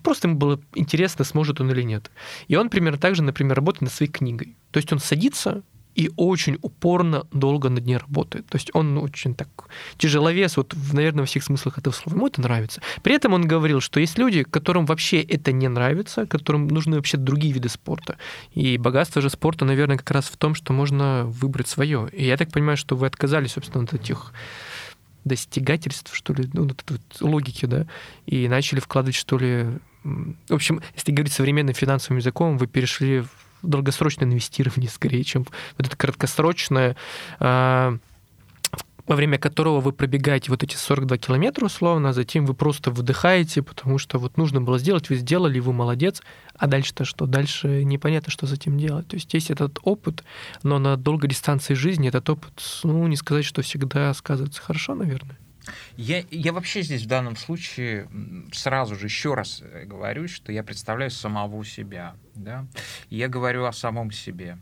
Просто ему было интересно, сможет он или нет. И он примерно так же, например, работает над своей книгой. То есть он садится, и очень упорно долго над ней работает. То есть он очень так тяжеловес, вот, наверное, во всех смыслах этого слова. Ему это нравится. При этом он говорил, что есть люди, которым вообще это не нравится, которым нужны вообще другие виды спорта. И богатство же спорта, наверное, как раз в том, что можно выбрать свое. И я так понимаю, что вы отказались, собственно, от этих достигательств, что ли, ну, вот, вот, логики, да, и начали вкладывать, что ли, в общем, если говорить современным финансовым языком, вы перешли в долгосрочное инвестирование скорее, чем вот это краткосрочное, а, во время которого вы пробегаете вот эти 42 километра условно, а затем вы просто выдыхаете, потому что вот нужно было сделать, вы сделали, вы молодец, а дальше-то что? Дальше непонятно, что этим делать. То есть есть этот опыт, но на долгой дистанции жизни этот опыт, ну, не сказать, что всегда сказывается хорошо, наверное. Я, я вообще здесь в данном случае сразу же еще раз э, говорю, что я представляю самого себя. Да? Я говорю о самом себе,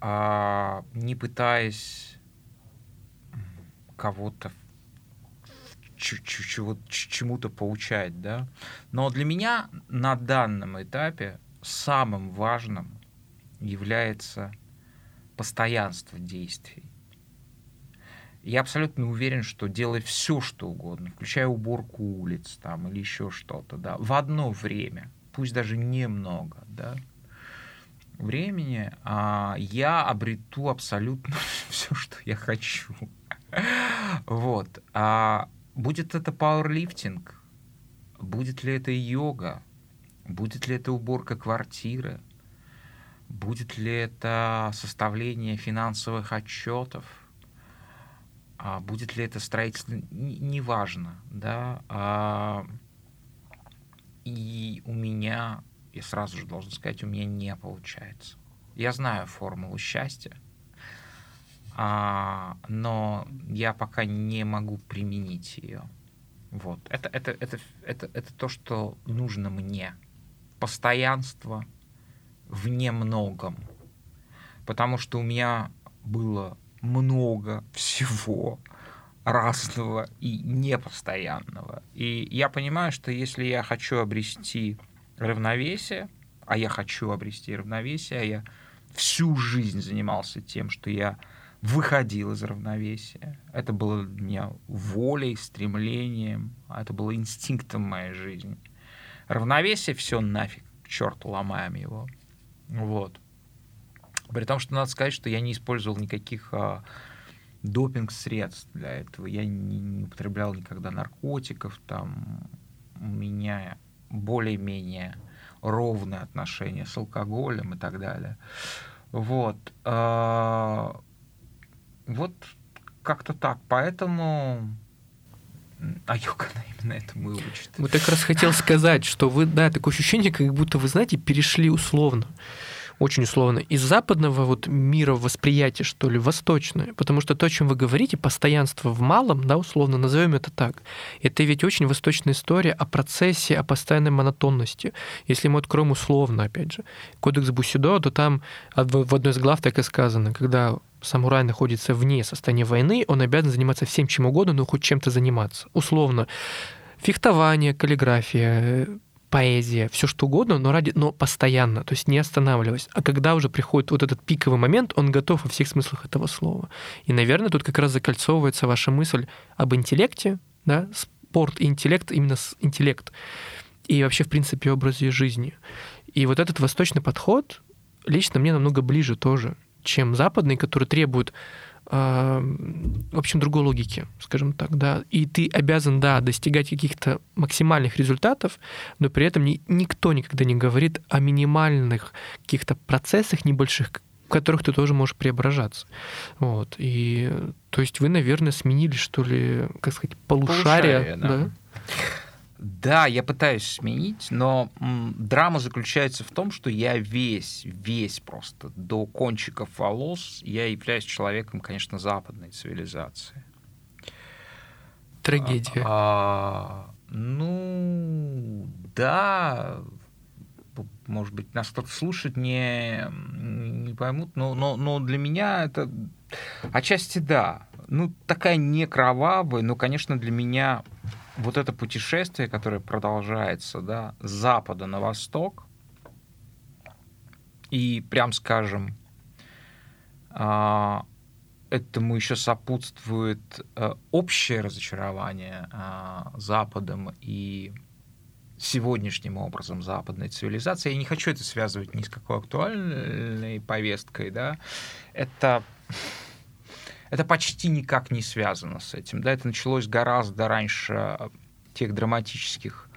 а, не пытаясь кого-то чему-то поучать, да. Но для меня на данном этапе самым важным является постоянство действий. Я абсолютно уверен, что делая все, что угодно, включая уборку улиц там, или еще что-то, да, в одно время, пусть даже немного, да, времени, а, я обрету абсолютно все, что я хочу. Вот. А будет это пауэрлифтинг, будет ли это йога, будет ли это уборка квартиры, будет ли это составление финансовых отчетов – а будет ли это строительство, неважно, да. А, и у меня, я сразу же должен сказать, у меня не получается. Я знаю формулу счастья, а, но я пока не могу применить ее. Вот. Это, это, это, это, это то, что нужно мне. Постоянство в немногом. Потому что у меня было много всего разного и непостоянного. И я понимаю, что если я хочу обрести равновесие, а я хочу обрести равновесие, а я всю жизнь занимался тем, что я выходил из равновесия. Это было для меня волей, стремлением, это было инстинктом моей жизни. Равновесие все нафиг, к черту ломаем его. Вот. При том, что надо сказать, что я не использовал никаких а, допинг-средств для этого. Я не, не употреблял никогда наркотиков. Там у меня более-менее ровное отношение с алкоголем и так далее. Вот. А, вот как-то так. Поэтому а йога именно этому и учит. Вот я как раз хотел сказать, что вы, да, такое ощущение, как будто вы, знаете, перешли условно очень условно, из западного вот мира восприятия, что ли, восточное. Потому что то, о чем вы говорите, постоянство в малом, да, условно, назовем это так, это ведь очень восточная история о процессе, о постоянной монотонности. Если мы откроем условно, опять же, кодекс Бусидо, то там в одной из глав так и сказано, когда самурай находится вне состояния войны, он обязан заниматься всем чем угодно, но хоть чем-то заниматься. Условно, фехтование, каллиграфия, поэзия, все что угодно, но ради, но постоянно, то есть не останавливаясь. А когда уже приходит вот этот пиковый момент, он готов во всех смыслах этого слова. И, наверное, тут как раз закольцовывается ваша мысль об интеллекте, да, спорт и интеллект, именно интеллект, и вообще, в принципе, образе жизни. И вот этот восточный подход лично мне намного ближе тоже, чем западный, который требует в общем, другой логики, скажем так, да. И ты обязан, да, достигать каких-то максимальных результатов, но при этом ни, никто никогда не говорит о минимальных каких-то процессах небольших, в которых ты тоже можешь преображаться. Вот. И то есть вы, наверное, сменили, что ли, как сказать, полушария, полушария да? да? Да, я пытаюсь сменить, но м, драма заключается в том, что я весь, весь просто до кончиков волос, я являюсь человеком, конечно, западной цивилизации. Трагедия. А, а, ну, да, может быть, нас кто-то слушает, не, не поймут, но, но, но для меня это отчасти да. Ну, такая не кровавая, но, конечно, для меня вот это путешествие, которое продолжается, да, с запада на восток, и, прям скажем, а, этому еще сопутствует э, общее разочарование а, Западом и сегодняшним образом западной цивилизации. Я не хочу это связывать ни с какой актуальной повесткой, да. Это это почти никак не связано с этим. Да? Это началось гораздо раньше тех драматических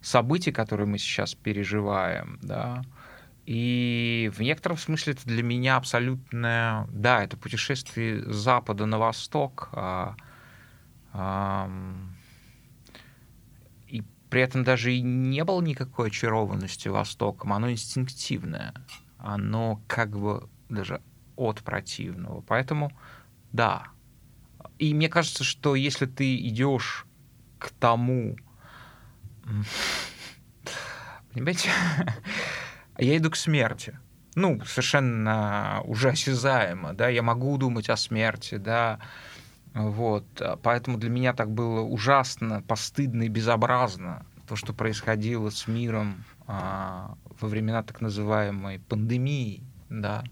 событий, которые мы сейчас переживаем. Да? И в некотором смысле это для меня абсолютное, да, это путешествие с запада на восток, а, а, и при этом даже и не было никакой очарованности Востоком, оно инстинктивное, оно как бы даже от противного. Поэтому, да. И мне кажется, что если ты идешь к тому, понимаете, я иду к смерти. Ну, совершенно уже осязаемо, да, я могу думать о смерти, да, вот, поэтому для меня так было ужасно, постыдно и безобразно то, что происходило с миром а, во времена так называемой пандемии, да,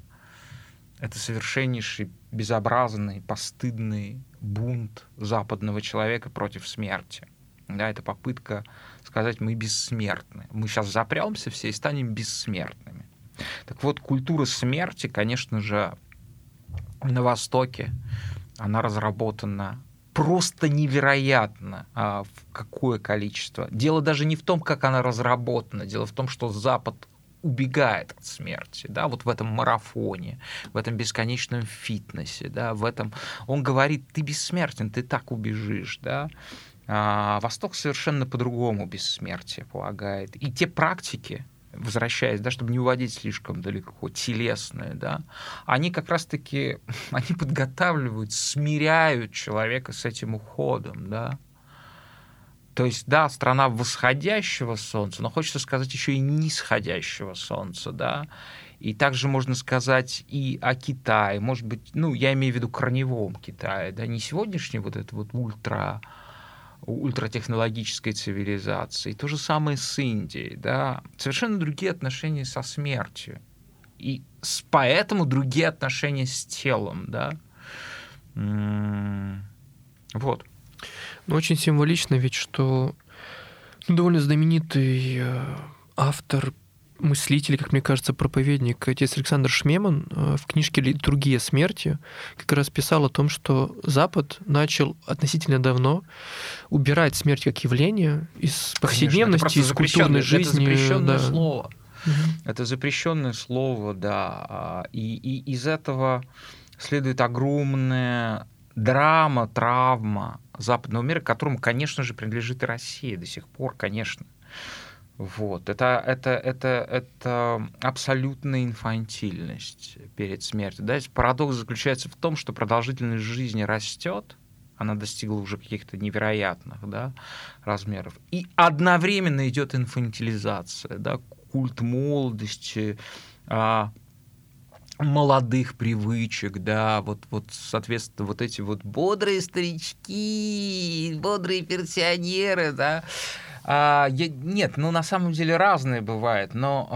это совершеннейший безобразный, постыдный бунт западного человека против смерти. Да, это попытка сказать, мы бессмертны. Мы сейчас запремся все и станем бессмертными. Так вот, культура смерти, конечно же, на Востоке, она разработана просто невероятно а, в какое количество. Дело даже не в том, как она разработана, дело в том, что Запад убегает от смерти, да, вот в этом марафоне, в этом бесконечном фитнесе, да, в этом... Он говорит, ты бессмертен, ты так убежишь, да, а Восток совершенно по-другому бессмертие полагает. И те практики, возвращаясь, да, чтобы не уводить слишком далеко, телесные, да, они как раз-таки, они подготавливают, смиряют человека с этим уходом, да. То есть, да, страна восходящего солнца, но хочется сказать еще и нисходящего солнца, да. И также можно сказать и о Китае, может быть, ну, я имею в виду корневом Китае, да, не сегодняшний вот этот вот ультра ультратехнологической цивилизации. То же самое с Индией. Да? Совершенно другие отношения со смертью. И поэтому другие отношения с телом. Да? Вот. Ну, очень символично ведь, что довольно знаменитый э, автор мыслитель, как мне кажется, проповедник, отец Александр Шмеман э, в книжке «Литургия смерти» как раз писал о том, что Запад начал относительно давно убирать смерть как явление из повседневности, Конечно, из культурной жизни. Это запрещенное да. слово. Угу. Это запрещенное слово, да. А, и, и из этого следует огромная драма, травма западного мира, которому, конечно же, принадлежит и Россия до сих пор, конечно. Вот. Это, это, это, это абсолютная инфантильность перед смертью. Да? Парадокс заключается в том, что продолжительность жизни растет, она достигла уже каких-то невероятных да, размеров. И одновременно идет инфантилизация, да, культ молодости, а, молодых привычек, да, вот, вот, соответственно, вот эти вот бодрые старички, бодрые пенсионеры, да, а, я, нет, ну на самом деле разные бывает, но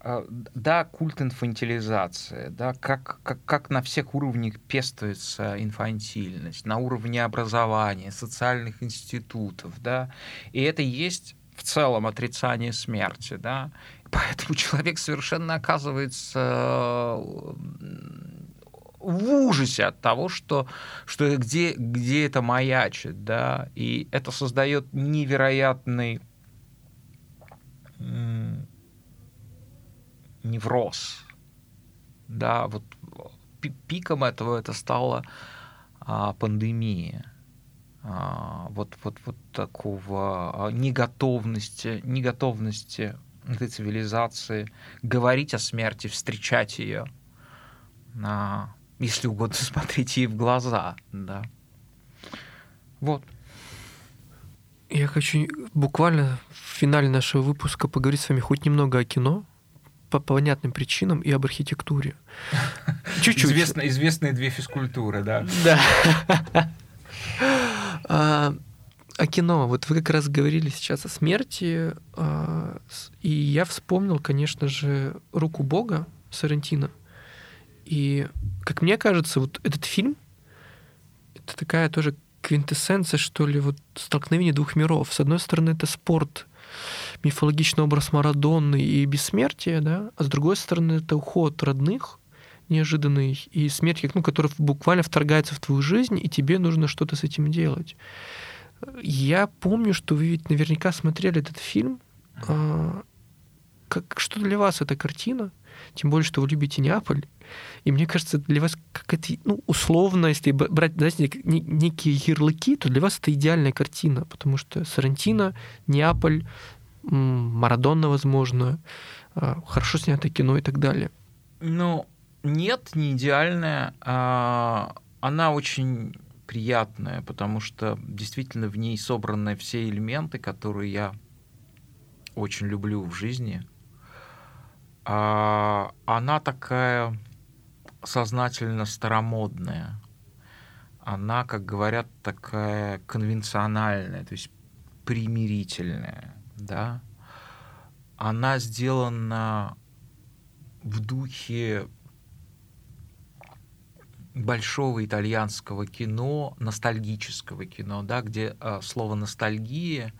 а, да, культ инфантилизации, да, как, как, как на всех уровнях пестуется инфантильность, на уровне образования, социальных институтов, да, и это есть в целом отрицание смерти, да, поэтому человек совершенно оказывается в ужасе от того, что, что где, где это маячит, да, и это создает невероятный невроз, да, вот пиком этого это стала а, пандемия, вот, вот, вот такого а, неготовности, неготовности этой цивилизации говорить о смерти, встречать ее, а, если угодно, смотреть ей в глаза, да. Вот. Я хочу буквально в финале нашего выпуска поговорить с вами хоть немного о кино, по понятным причинам и об архитектуре. Чуть-чуть. Известно, известные две физкультуры, да? Да. а, о кино. Вот вы как раз говорили сейчас о смерти, а, и я вспомнил, конечно же, «Руку Бога» Сарантино. И, как мне кажется, вот этот фильм — это такая тоже квинтэссенция, что ли, вот столкновение двух миров. С одной стороны, это спорт, мифологичный образ Марадонны и бессмертия, да, а с другой стороны, это уход родных, неожиданный, и смерть, ну, который буквально вторгается в твою жизнь, и тебе нужно что-то с этим делать. Я помню, что вы ведь наверняка смотрели этот фильм. А, как, что для вас эта картина? Тем более, что вы любите Неаполь. И мне кажется, для вас какая-то, ну, условно, если брать, знаете, некие ярлыки, то для вас это идеальная картина, потому что Сарантино, Неаполь, Марадонна, возможно, а, хорошо снятое кино и так далее. Ну, нет, не идеальная. А, она очень приятная, потому что действительно в ней собраны все элементы, которые я очень люблю в жизни. А, она такая сознательно старомодная. Она, как говорят, такая конвенциональная, то есть примирительная, да. Она сделана в духе большого итальянского кино, ностальгического кино, да, где э, слово ностальгия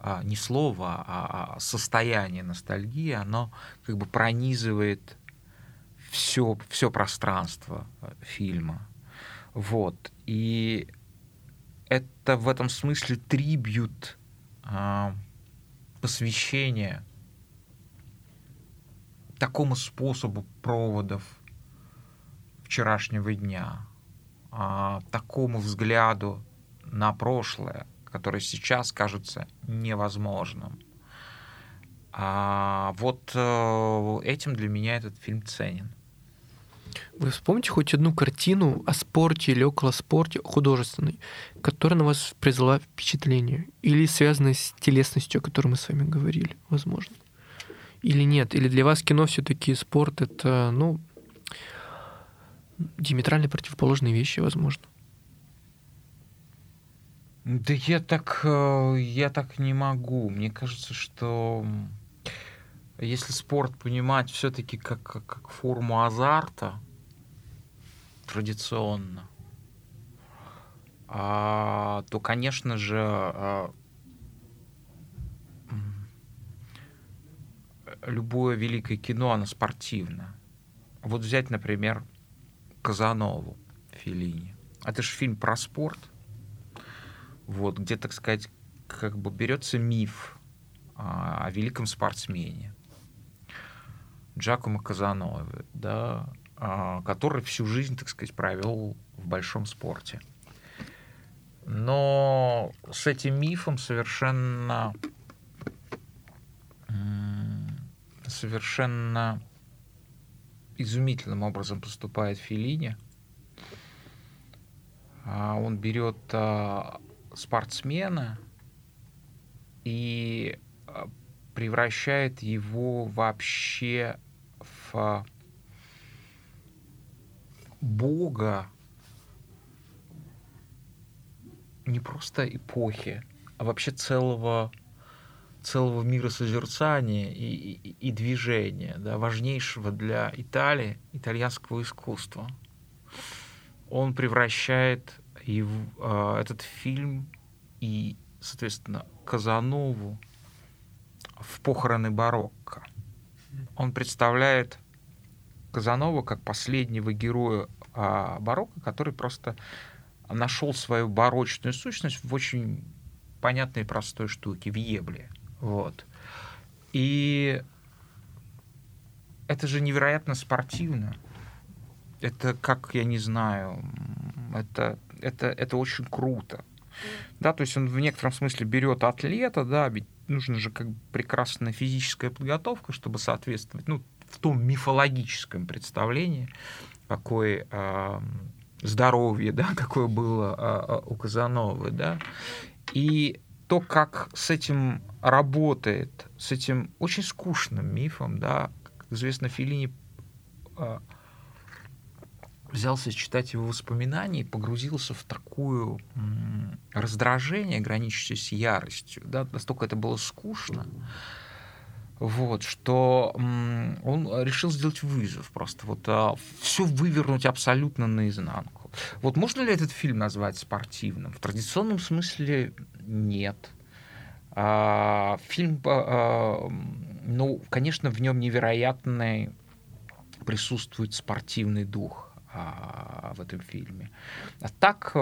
э, не слово, а, а состояние ностальгии, оно как бы пронизывает все, все пространство э, фильма. Вот. И это в этом смысле трибют, э, посвящение такому способу проводов вчерашнего дня, э, такому взгляду на прошлое, которое сейчас кажется невозможным. А вот э, этим для меня этот фильм ценен. Вы вспомните хоть одну картину о спорте или около спорте художественной, которая на вас произвела впечатление? Или связанная с телесностью, о которой мы с вами говорили, возможно? Или нет? Или для вас кино все таки спорт — это, ну, диаметрально противоположные вещи, возможно? Да я так, э, я так не могу. Мне кажется, что если спорт понимать все-таки как, как, как форму азарта, традиционно, а, то, конечно же, а, любое великое кино, оно спортивно. Вот взять, например, Казанову Филини. Это же фильм про спорт. Вот, где, так сказать, как бы берется миф а, о великом спортсмене. Джакомо Казанове, да, а, который всю жизнь, так сказать, провел в большом спорте. Но с этим мифом совершенно совершенно изумительным образом поступает Филини. А, он берет а, спортсмена и превращает его вообще в Бога не просто эпохи, а вообще целого целого мира созерцания и, и, и движения, да, важнейшего для Италии, итальянского искусства. Он превращает его, э, этот фильм и, соответственно, Казанову в похороны барокко. Он представляет Казанова как последнего героя а, барокко, который просто нашел свою барочную сущность в очень понятной и простой штуке, в ебле. Вот. И это же невероятно спортивно. Это как, я не знаю, это, это, это очень круто. Да, то есть он в некотором смысле берет атлета, да, ведь нужна же как прекрасная физическая подготовка, чтобы соответствовать, ну, в том мифологическом представлении, какое э, здоровье, да, какое было э, у Казановы, да, и то, как с этим работает, с этим очень скучным мифом, да, как известно, Филини э, взялся читать его воспоминания и погрузился в такую м, раздражение, граничащее с яростью, да, настолько это было скучно, вот, что м, он решил сделать вызов просто, вот а, все вывернуть абсолютно наизнанку. Вот можно ли этот фильм назвать спортивным? В традиционном смысле нет. А, фильм, а, ну, конечно, в нем невероятный присутствует спортивный дух а, в этом фильме. А так,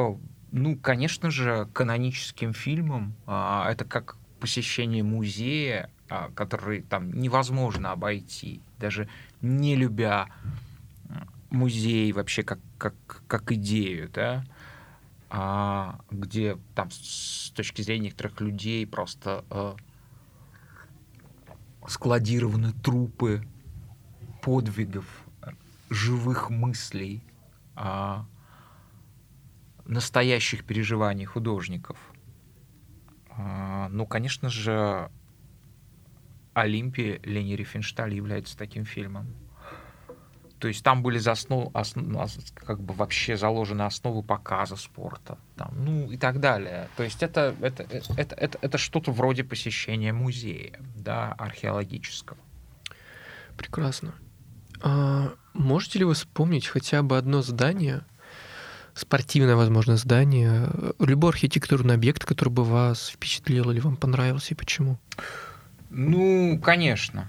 ну, конечно же, каноническим фильмом а, это как посещение музея, а, который там невозможно обойти, даже не любя музей вообще как, как, как идею, да, а, где там с точки зрения некоторых людей просто а, складированы трупы подвигов, живых мыслей, а, настоящих переживаний художников. А, ну, конечно же, Олимпия Лени Рифеншталь является таким фильмом. То есть там были заснов, основ, как бы вообще заложены основы показа спорта, там, ну и так далее. То есть это, это, это, это, это что-то вроде посещения музея, да, археологического. Прекрасно. А можете ли вы вспомнить хотя бы одно здание, спортивное, возможно, здание, любой архитектурный объект, который бы вас впечатлил или вам понравился, и почему? Ну, конечно.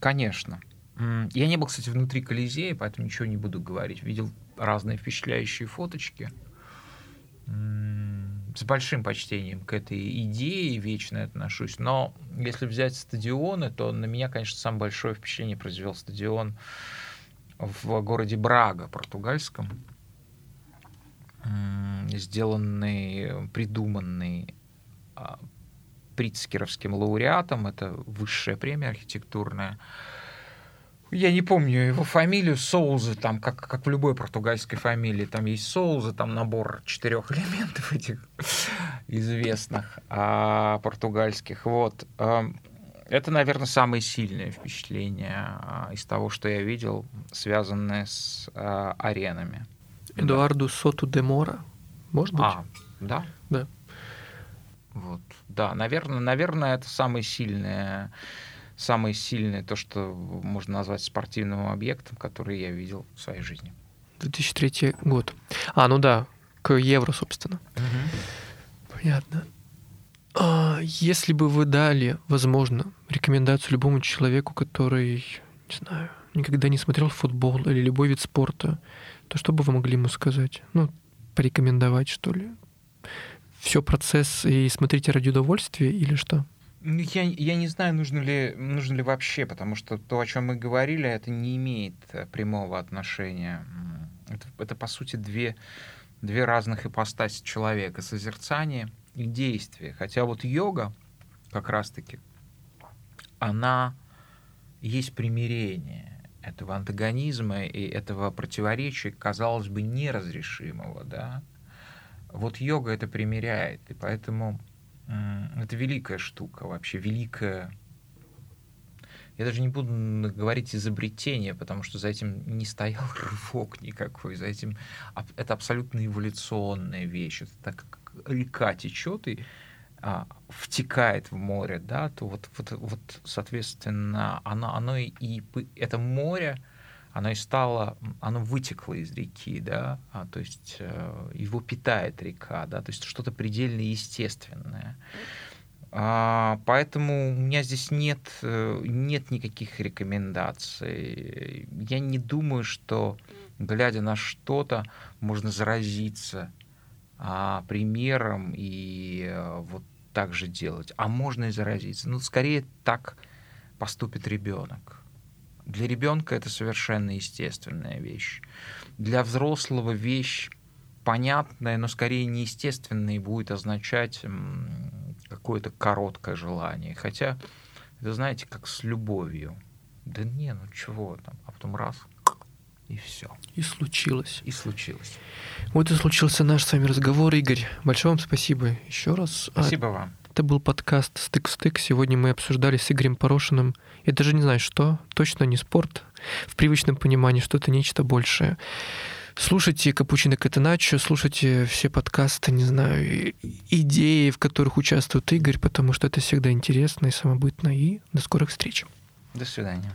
Конечно. Я не был, кстати, внутри Колизея, поэтому ничего не буду говорить. Видел разные впечатляющие фоточки. С большим почтением к этой идее вечно отношусь. Но если взять стадионы, то на меня, конечно, самое большое впечатление произвел стадион в городе Брага, португальском. Сделанный, придуманный а, Прицкеровским лауреатом. Это высшая премия архитектурная я не помню его фамилию, Соузы, там, как, как в любой португальской фамилии, там есть Соузы, там набор четырех элементов этих известных а, португальских. Вот. Эм, это, наверное, самое сильное впечатление а, из того, что я видел, связанное с а, аренами. Эдуарду да. Соту де Мора, может быть? А, да? Да. Вот, да, наверное, наверное, это самое сильное самое сильное, то, что можно назвать спортивным объектом, который я видел в своей жизни. 2003 год. А, ну да, к евро, собственно. Угу. Понятно. А если бы вы дали, возможно, рекомендацию любому человеку, который, не знаю, никогда не смотрел футбол или любой вид спорта, то что бы вы могли ему сказать? Ну, порекомендовать, что ли? Все процесс и смотрите ради удовольствия или что? Ну, я, я не знаю, нужно ли, нужно ли вообще, потому что то, о чем мы говорили, это не имеет э, прямого отношения. Это, это по сути, две, две разных ипостаси человека. Созерцание и действие. Хотя вот йога, как раз-таки, она есть примирение этого антагонизма и этого противоречия, казалось бы, неразрешимого, да. Вот йога это примиряет, и поэтому это великая штука, вообще великая. Я даже не буду говорить изобретение, потому что за этим не стоял рывок никакой, за этим это абсолютно эволюционная вещь. Это так как река течет и а, втекает в море, да, то вот, вот, вот соответственно, оно, оно и, и это море, оно и стало, оно вытекло из реки, да, а, то есть э, его питает река, да, то есть что-то предельно естественное. А, поэтому у меня здесь нет, э, нет никаких рекомендаций. Я не думаю, что, глядя на что-то, можно заразиться а, примером и а, вот так же делать. А можно и заразиться. Ну, скорее так поступит ребенок. Для ребенка это совершенно естественная вещь. Для взрослого вещь понятная, но скорее неестественная и будет означать какое-то короткое желание. Хотя, это знаете, как с любовью. Да не, ну чего там, а потом раз, И все. И случилось. И случилось. Вот и случился наш с вами разговор, Игорь. Большое вам спасибо еще раз. А спасибо а, вам. Это был подкаст «Стык в стык». Сегодня мы обсуждали с Игорем Порошиным. Я даже не знаю, что. Точно не спорт. В привычном понимании что-то нечто большее. Слушайте «Капучино Катеначо», слушайте все подкасты, не знаю, идеи, в которых участвует Игорь, потому что это всегда интересно и самобытно. И до скорых встреч. До свидания.